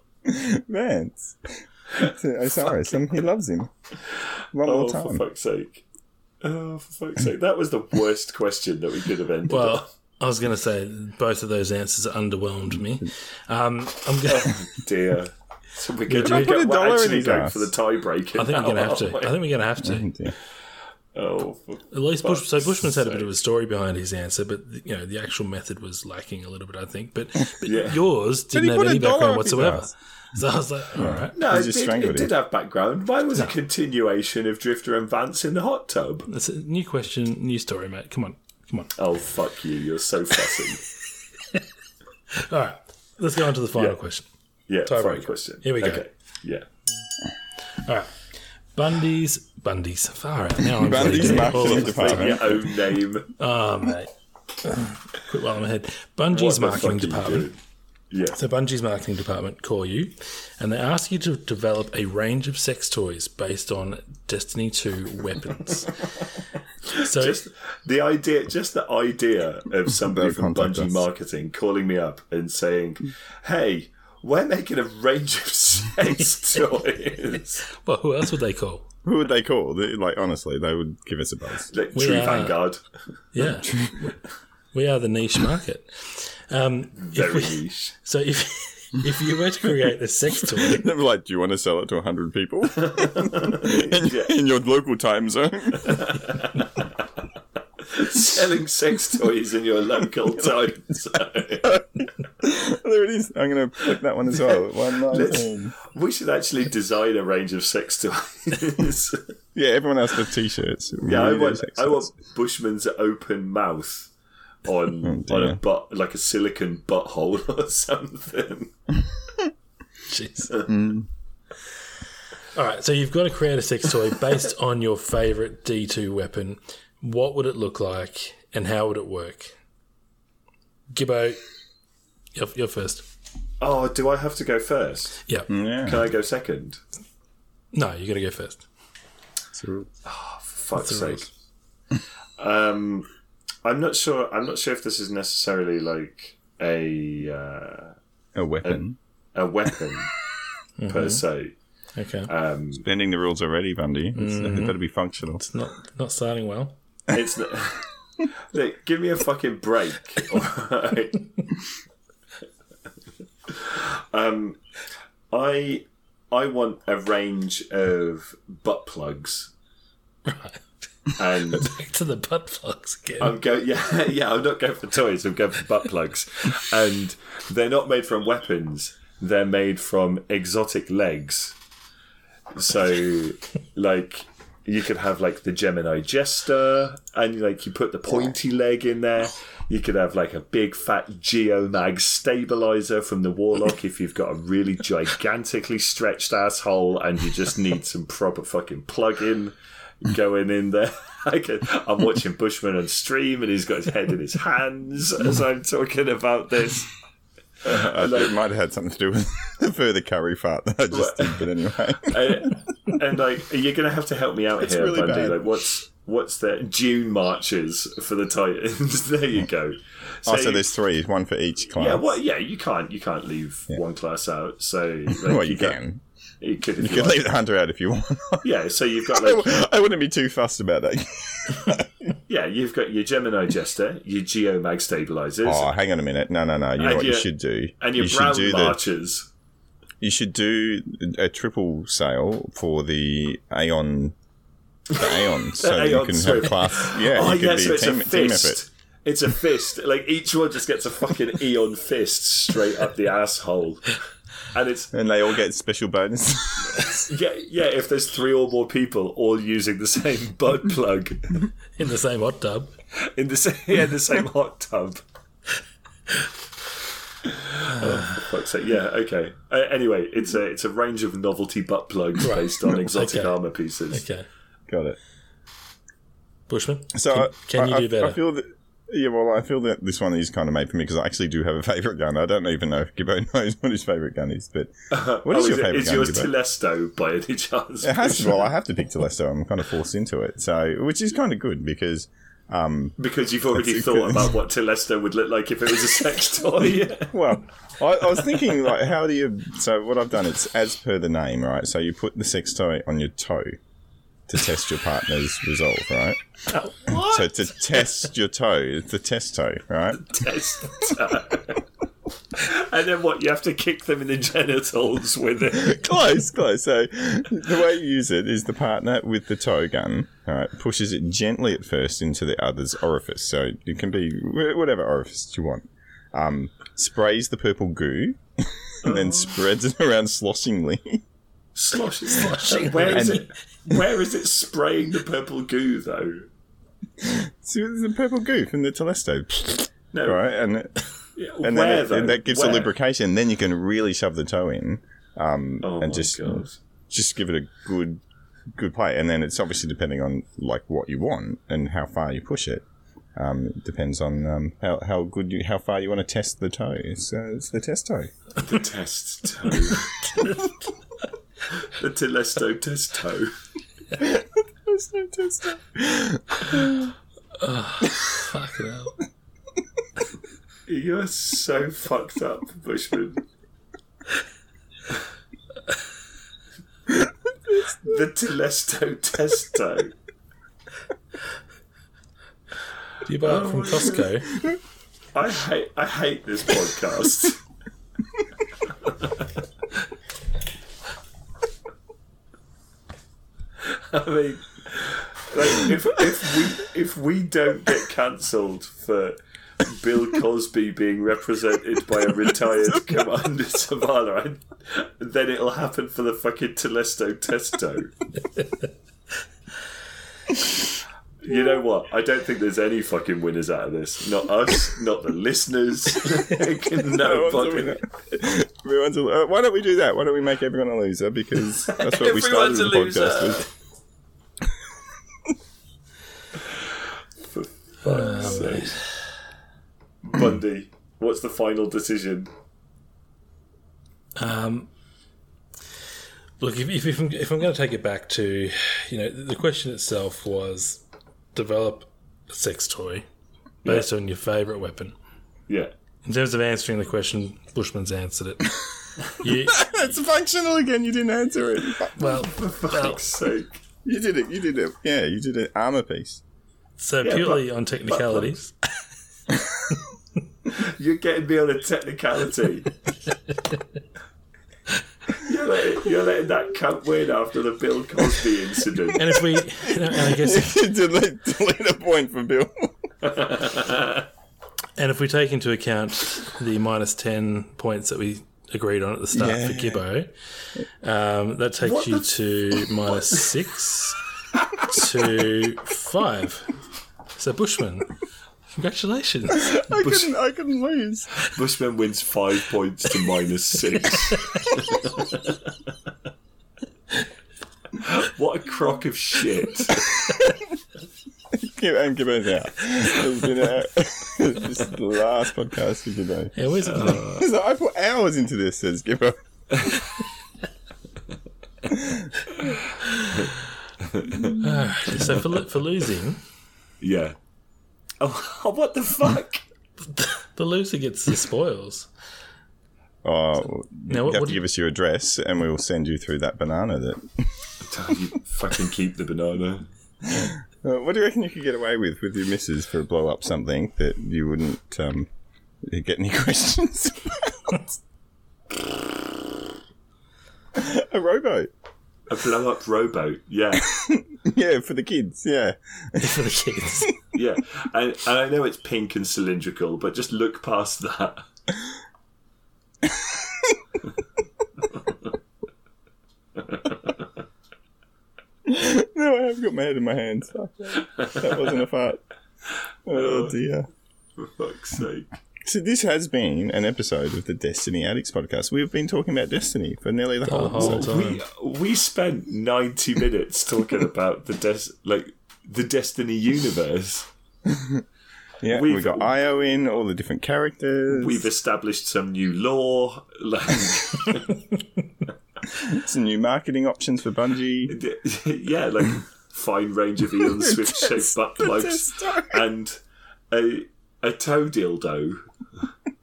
Vance. To Osiris, and he loves him. One Oh, more time. for time. fuck's sake. Oh, for fuck's sake. That was the worst question that we could have ended on. Well, I was going to say both of those answers underwhelmed me. Um, I'm going. to Dear. So we're going do we to put a dollar in actually his going for the tiebreaker. I think we're going to have to. I think we're going to have to. Oh, dear. For At least Bush, so fuck's Bushman's had a bit of a story behind his answer, but you know the actual method was lacking a little bit, I think. But, but Yeah. yours didn't have any background whatsoever. So I was like, all right, No, He it, just did, it did have background. Mine was a continuation of Drifter and Vance in the hot tub. that's a new question, new story, mate. Come on, come on. Oh, fuck you. You're so fussy. All right, let's go on to the final Yeah. question. Yeah, Tiebreaker. fine question. Here we go. Okay. Yeah. All right, Bundy's Bundy's. Far out now. I'm Bundy's forgetting all marketing of- department. Your own name. Oh mate, quit while I'm ahead. Bungie's What the marketing fuck are you department. Yeah. So Bungie's marketing department call you, and they ask you to develop a range of sex toys based on Destiny 2 weapons. so Just the idea, just the idea of somebody from contact Bungie us. Marketing calling me up and saying, "Hey, we're making a range of sex toys." well, who else would they call? Who would they call? They, like, honestly, they would give us a buzz. Like True are- Vanguard, Yeah, we are the niche market. Um, if very we, niche. so if if you were to create a sex toy, They'd be like, do you want to sell it to 100 people? in, Yeah. in your local time zone? Selling sex toys in your local town. zone. there it is. I'm going to put that one as well. 119. We should actually design a range of sex toys. Yeah, everyone has the t-shirts. yeah, I want, I want. Bushman's open mouth on Oh, on a butt, like a silicon butthole or something. jeez. Uh, mm. All right, so you've got to create a sex toy based on your favorite D2 weapon. What would it look like, and how would it work? Gibbo, you're, you're first. Oh, do I have to go first? Yeah. Yeah. Can I go second? No, you got to go first. So- Fuck's the sake. um, I'm not sure. I'm not sure if this is necessarily like a uh, a weapon. a weapon per se. Okay. Um, Bending the rules already, Bundy. It's, It better be functional. It's not not starting well. It's Look, give me a fucking break. um, I I want a range of butt plugs, Right. and Back to the butt plugs again. I'm going. Yeah, yeah. I'm not going for toys. I'm going for butt plugs, and they're not made from weapons. They're made from exotic legs. So, like, you could have like the Gemini Jester, and like you put the pointy leg in there. You could have like a big fat Geomag stabilizer from the Warlock if you've got a really gigantically stretched asshole and you just need some proper fucking plug-in going in there. I can, I'm watching Bushman on stream and he's got his head in his hands as I'm talking about this. I think it might have had something to do with the further curry fart that I just did, but anyway. and, and like you're gonna have to help me out It's here, really Bundy. bad. Like what's what's the Dunemarchers for the Titans? there you go. oh, so there's three, one for each class. yeah, well, yeah, you can't you can't leave one class out. So like, well, you got- can. You could, You you could like. leave the hunter out if you want. Yeah, so you've got like I wouldn't be too fussed about that. yeah, you've got your Gemini Jester, your Geomag stabilizers, Oh, hang on a minute. No, no, no. You know And what you should do? and your you should brown do the marchers. You should do a triple sale for the Aeon, the Aeon, so you Aeon can Swift. have class. Yeah, Oh you yeah, can be so a it's team, a team fist. effort. It's a fist. Like each one just gets a fucking Aeon fist straight up the asshole. And it's And they all get special bonus. yeah, yeah. If there's three or more people all using the same butt plug in the same hot tub. in the same yeah, the same hot tub. Oh, for fuck's sake. Yeah, okay. Uh, anyway, it's a it's a range of novelty butt plugs based on exotic Okay. armor pieces. Okay. Got it. Bushman, So can, I- can you I, do better? I feel that Yeah, well, I feel that this one is kind of made for me because I actually do have a favourite gun. I don't even know if Gibbo knows what his favourite gun is, but what is oh, your it- favourite is gun? yours Gibbo? Telesto by any chance? It has. Well, I have to pick Telesto. I'm kind of forced into it, so which is kind of good because Um, because you've already thought about what Telesto would look like if it was a sex toy. Well, I, I was thinking, like, how do you? So, what I've done, it's as per the name, right? So, you put the sex toy on your toe to test your partner's resolve, right? Uh, what? So, to test your toe, it's the test toe, right? Test toe. and then what? You have to kick them in the genitals with it. close, close. So, the way you use it is the partner with the toe gun, right, pushes it gently at first into the other's orifice. So, it can be whatever orifice you want. Um, sprays the purple goo. And then spreads it around sloshingly. Sloshing. Sloshing. Where is And- it? Where is it spraying the purple goo though? So there's a purple goo from the Telesto, No. right? And it- Yeah, and where then it, though? that gives Where? a lubrication. Then you can really shove the toe in, um, Oh and just God. just give it a good good play. And then it's obviously depending on like what you want and how far you push it. Um, it depends on um, how how good you how far you want to test the toe. It's, uh, it's the test toe. the test toe. the Telesto test toe. There's no test toe. Fucking hell. You're so fucked up, Bushman. the Telesto testo. Do you buy it from oh, Costco? I hate I hate this podcast. I mean, like if if we if we don't get cancelled for Bill Cosby being represented by a retired Commander Zavala, I- then it'll happen for the fucking Telesto Testo. You know what? I don't think there's any fucking winners out of this. Not us, not the listeners. no Everyone's a fucking. winner. Everyone's a- uh, why don't we do that? Why don't we make everyone a loser? Because that's what we started the podcast loser. with. Fuck's sake. Bundy, what's the final decision? Um, look, if, if, if, I'm, if I'm going to take it back to, you know, the question itself was develop a sex toy based on your favourite weapon. Yeah. In terms of answering the question, Bushman's answered it. you, It's functional again. You didn't answer it. well, For fuck's sake. You did it. You did it. Yeah, you did an armor piece. so Yeah, purely but- on technicalities, You're getting me on a technicality. you're, letting, you're letting that cunt win after the Bill Cosby incident. and if we, and I guess, delete, delete a point for Bill. and if we take into account the minus ten points that we agreed on at the start Yeah. for Gibbo, um, that takes What you the to minus six to five. So Bushman, congratulations. I couldn't. I couldn't lose. Bushman wins five points to minus six. what a crock of shit. Give, and give it out. It's been a, this is the last podcast for today. Yeah, where's it? Uh, so I put hours into this. Says Gibbo. so for for losing, Yeah. Oh, what the fuck? the loser gets the spoils. Oh, Now, you what- have what to do give us your address, and we will send you through that banana. That. you fucking keep the banana. Uh, what do you reckon you could get away with with your missus for blow up something that you wouldn't um, get any questions? about? a rowboat. A blow up rowboat. Yeah. Yeah, for the kids. Yeah. for the kids. Yeah. And, and I know it's pink and cylindrical, but just look past that. No, I have got my head in my hands. That. That wasn't a fart. Oh, oh dear. For fuck's sake. So this has been an episode of the Destiny Addicts podcast. We've been talking about Destiny for nearly the whole The whole episode. time. We we spent ninety minutes talking about the des- like the Destiny universe. Yeah, We've- we've got Io in, all the different characters. We've established some new law. Like, some new marketing options for Bungie. yeah, like fine range of Aeon Swift shaped butt plugs and a a toe dildo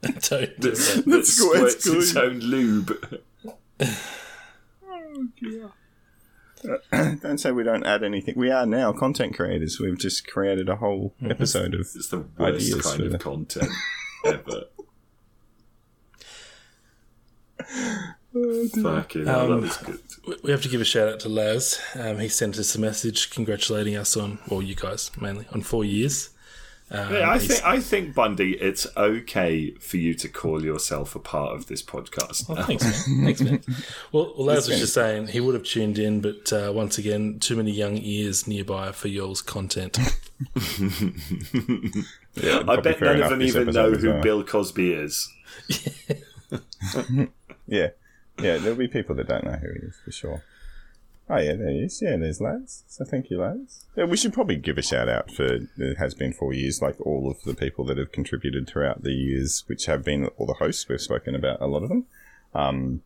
Don't- that, that That's good, squirts its own lube. Oh, Don't say we don't add anything. We are now content creators. We've just created a whole episode of. It's the worst Ideas kind of the- content ever. Fucking hell, Um, that was good. We- We have to give a shout out to Laz. Um, he sent us a message congratulating us on, well, you guys mainly, on four years. Um, Yeah, I think I think Bundy, it's okay for you to call yourself a part of this podcast. Oh, thanks, man. Thanks, man. Well, well Laz was just saying he would have tuned in, but uh, once again, too many young ears nearby for y'all's content. Yeah, I bet none of them even know who well. Bill Cosby is. Yeah, yeah. There'll be people that don't know who he is for sure. Oh yeah, there he is. Yeah, there's Laz. So thank you, Laz. Yeah, we should probably give a shout out for it has been four years, like all of the people that have contributed throughout the years, which have been all the hosts. We've spoken about a lot of them. Um,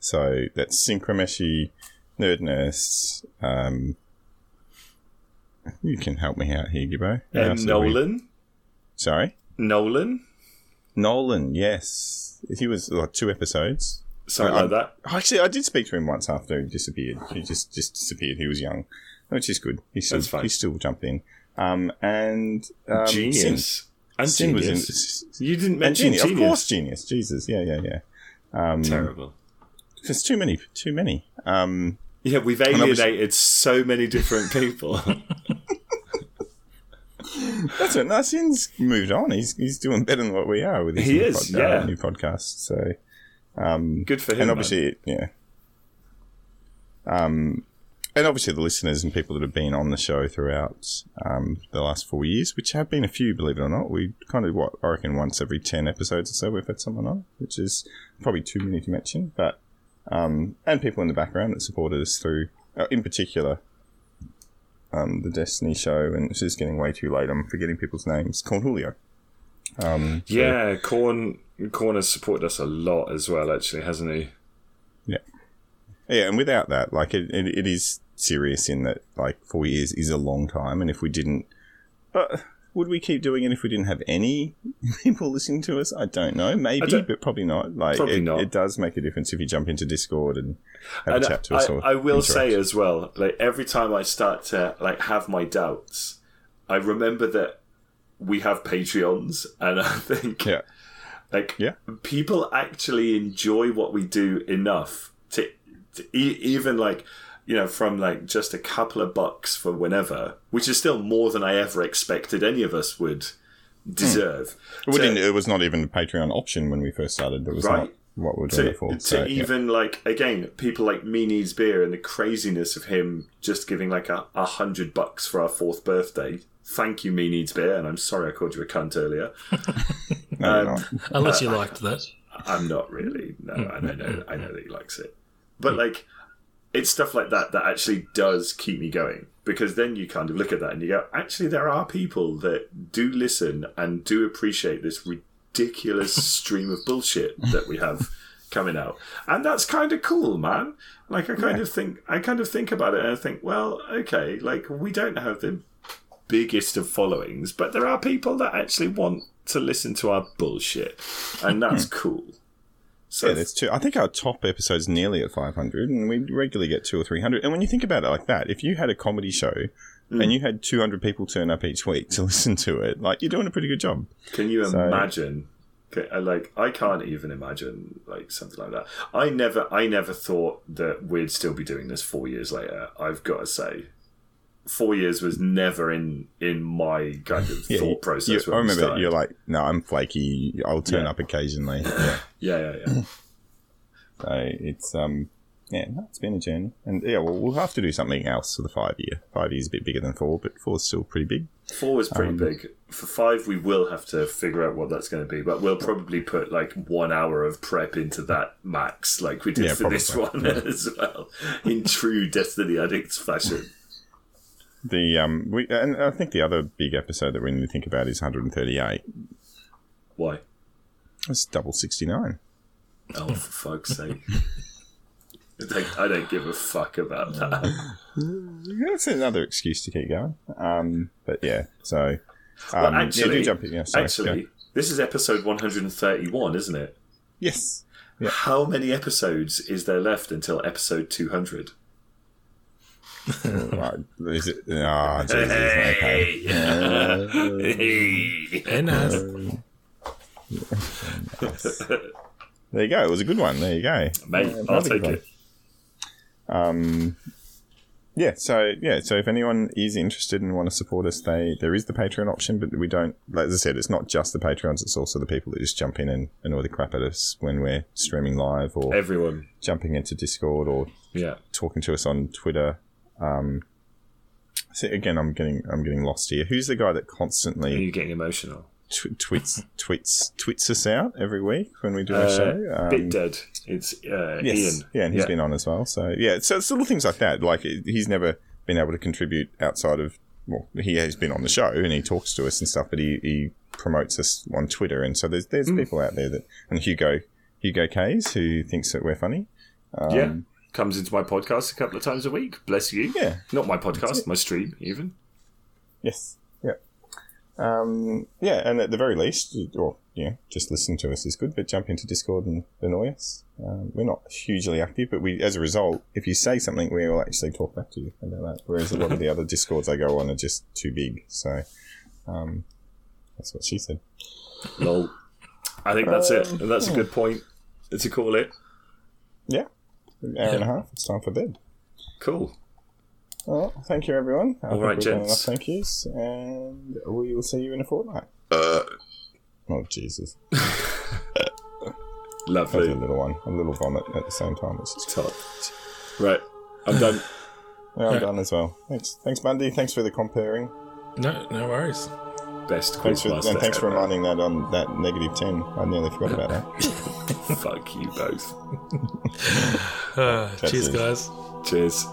so that's Synchromeshi, Nerd Nurse. Um, you can help me out here, Gibbo. Who And else we- Nolan. Sorry, Nolan. Nolan. Yes, he was like two episodes. Something I- like that. Actually, I did speak to him once after he disappeared. He just just disappeared. He was young, which is good. He still he still jumped in. Um, and um, Genius. And Sin, genius. in. You didn't mention genius, genius. of course, genius. Jesus, yeah, yeah, yeah. Um, Terrible. There's too many, too many. Um, Yeah, we've alienated so many different people. that's it. No, Sin's moved on. He's he's doing better than what we are with his He new, is, pod- uh, yeah. new podcast. So, um, Good for him. and obviously, yeah. Um, and obviously the listeners and people that have been on the show throughout um, the last four years, which have been a few, believe it or not. We kind of what I reckon once every ten episodes or so we've had someone on, which is probably too many to mention. But um, and people in the background that supported us through, uh, in particular, um, the Destiny show. And this is getting way too late. I'm forgetting people's names. Corn Julio. Um, so- Yeah, Corn Corn has supported us a lot as well, actually, hasn't he? Yeah, Yeah, and without that, like it, it, it is serious in that like four years is a long time, and if we didn't, but would we keep doing it if we didn't have any people listening to us? I don't know, maybe, don't- but probably not. Like Probably it, not. it does make a difference if you jump into Discord and have And a chat to I, us. Or I will say as well, like every time I start to like have my doubts, I remember that we have Patreons, and I think yeah, like Yeah. people actually enjoy what we do enough to, to e- even like you know from like just a couple of bucks for whenever which is still more than i ever expected any of us would deserve to- didn't, it was not even a Patreon option when we first started. It was Right. not what we were doing to, for. to So, yeah. even like again people like me needs beer and the craziness of him just giving like a, a hundred bucks for our fourth birthday thank you me needs beer and i'm sorry i called you a cunt earlier No, um. Unless you liked that. I'm not really. No, I know, know. I know that he likes it, but like, it's stuff like that that actually does keep me going because then you kind of look at that and you go, actually, there are people that do listen and do appreciate this ridiculous stream of bullshit that we have coming out, and that's kind of cool, man. Like, I kind of think, I kind of think about it and I think, well, okay, like we don't have the biggest of followings, but there are people that actually want to listen to our bullshit, and that's cool. So Yeah, there's two. I think our top episode's nearly at 500, and we regularly get two or 300. And when you think about it like that, if you had a comedy show Mm. and you had 200 people turn up each week to listen to it, like you're doing a pretty good job. Can you So- imagine? Like I can't even imagine like something like that. I never, I never thought that we'd still be doing this four years later. I've got to say, four years was never in in my kind of Yeah, thought process. you- I remember you're like, no, I'm flaky. I'll turn Yeah. up occasionally. Yeah. yeah, yeah, yeah. So it's um, yeah, no, it's been a journey, and yeah, well, we'll have to do something else for the five year. Five years is a bit bigger than four, but four's still pretty big. Four was pretty Um, big. For five, we will have to figure out what that's going to be, but we'll probably put like one hour of prep into that max, like we did Yeah, for this probably. one as well, in true Destiny Addicts fashion. The um, we and I think the other big episode that we need to think about is 138. Why? It's double 69. Oh, for fuck's sake. I don't, I don't give a fuck about that. That's another excuse to keep going. Um, but yeah, so um, Well, yeah, actually, do jump in. Yeah, sorry, actually, this is episode 131, isn't it? yes, Yeah. How many episodes is there left until episode 200? right. Is it? Oh, Jesus, okay. Hey, nice. There you go. It was a good one. There you go. Mate, Yeah, I'll take good it. Um, yeah. So yeah. So if anyone is interested and want to support us, they there is the Patreon option, but we don't. Like as I said, it's not just the Patreons. It's also the people that just jump in and annoy the crap at us when we're streaming live or Everyone. jumping into Discord or Yeah. talking to us on Twitter. Um, so again, I'm getting I'm getting lost here. Who's the guy that constantly? Are you getting emotional? tw- tweets tweets tweets us out every week when we do our Uh, show? Um, Bit dead. It's uh, yes, Ian. yeah, and he's been on as well. So yeah, so it's little things like that. Like he's never been able to contribute outside of. Well, he has been on the show and he talks to us and stuff, but he, he promotes us on Twitter, and so there's there's people out there that and Hugo Hugo Kays who thinks that we're funny. yeah. Comes into my podcast a couple of times a week. Bless you. Yeah. Not my podcast, my stream, even. Yes. Yeah. Um, yeah, and at the very least, or you know, just listen to us is good, but jump into Discord and annoy us. Um, we're not hugely active, but we, as a result, if you say something, we will actually talk back to you about that. Whereas a lot of the other Discords I go on are just too big. So, um, that's what she said. Lol. I think that's it. And that's a good point to call it. Yeah. An hour and a half. It's time for bed. Cool. Well, thank you, everyone. I All think right, we've done gents. enough thank yous, and we will see you in a fortnight. Uh, Oh, Jesus. That was a little one. A little vomit at the same time. It's just Top. Right. I'm done. Yeah, I'm done as well. Thanks, thanks, Bundy. Thanks for the comparing. No, no worries. Best Thanks for, and thanks for reminding that on that negative ten. I nearly forgot about that. Fuck you both. Uh, cheers, guys. Cheers.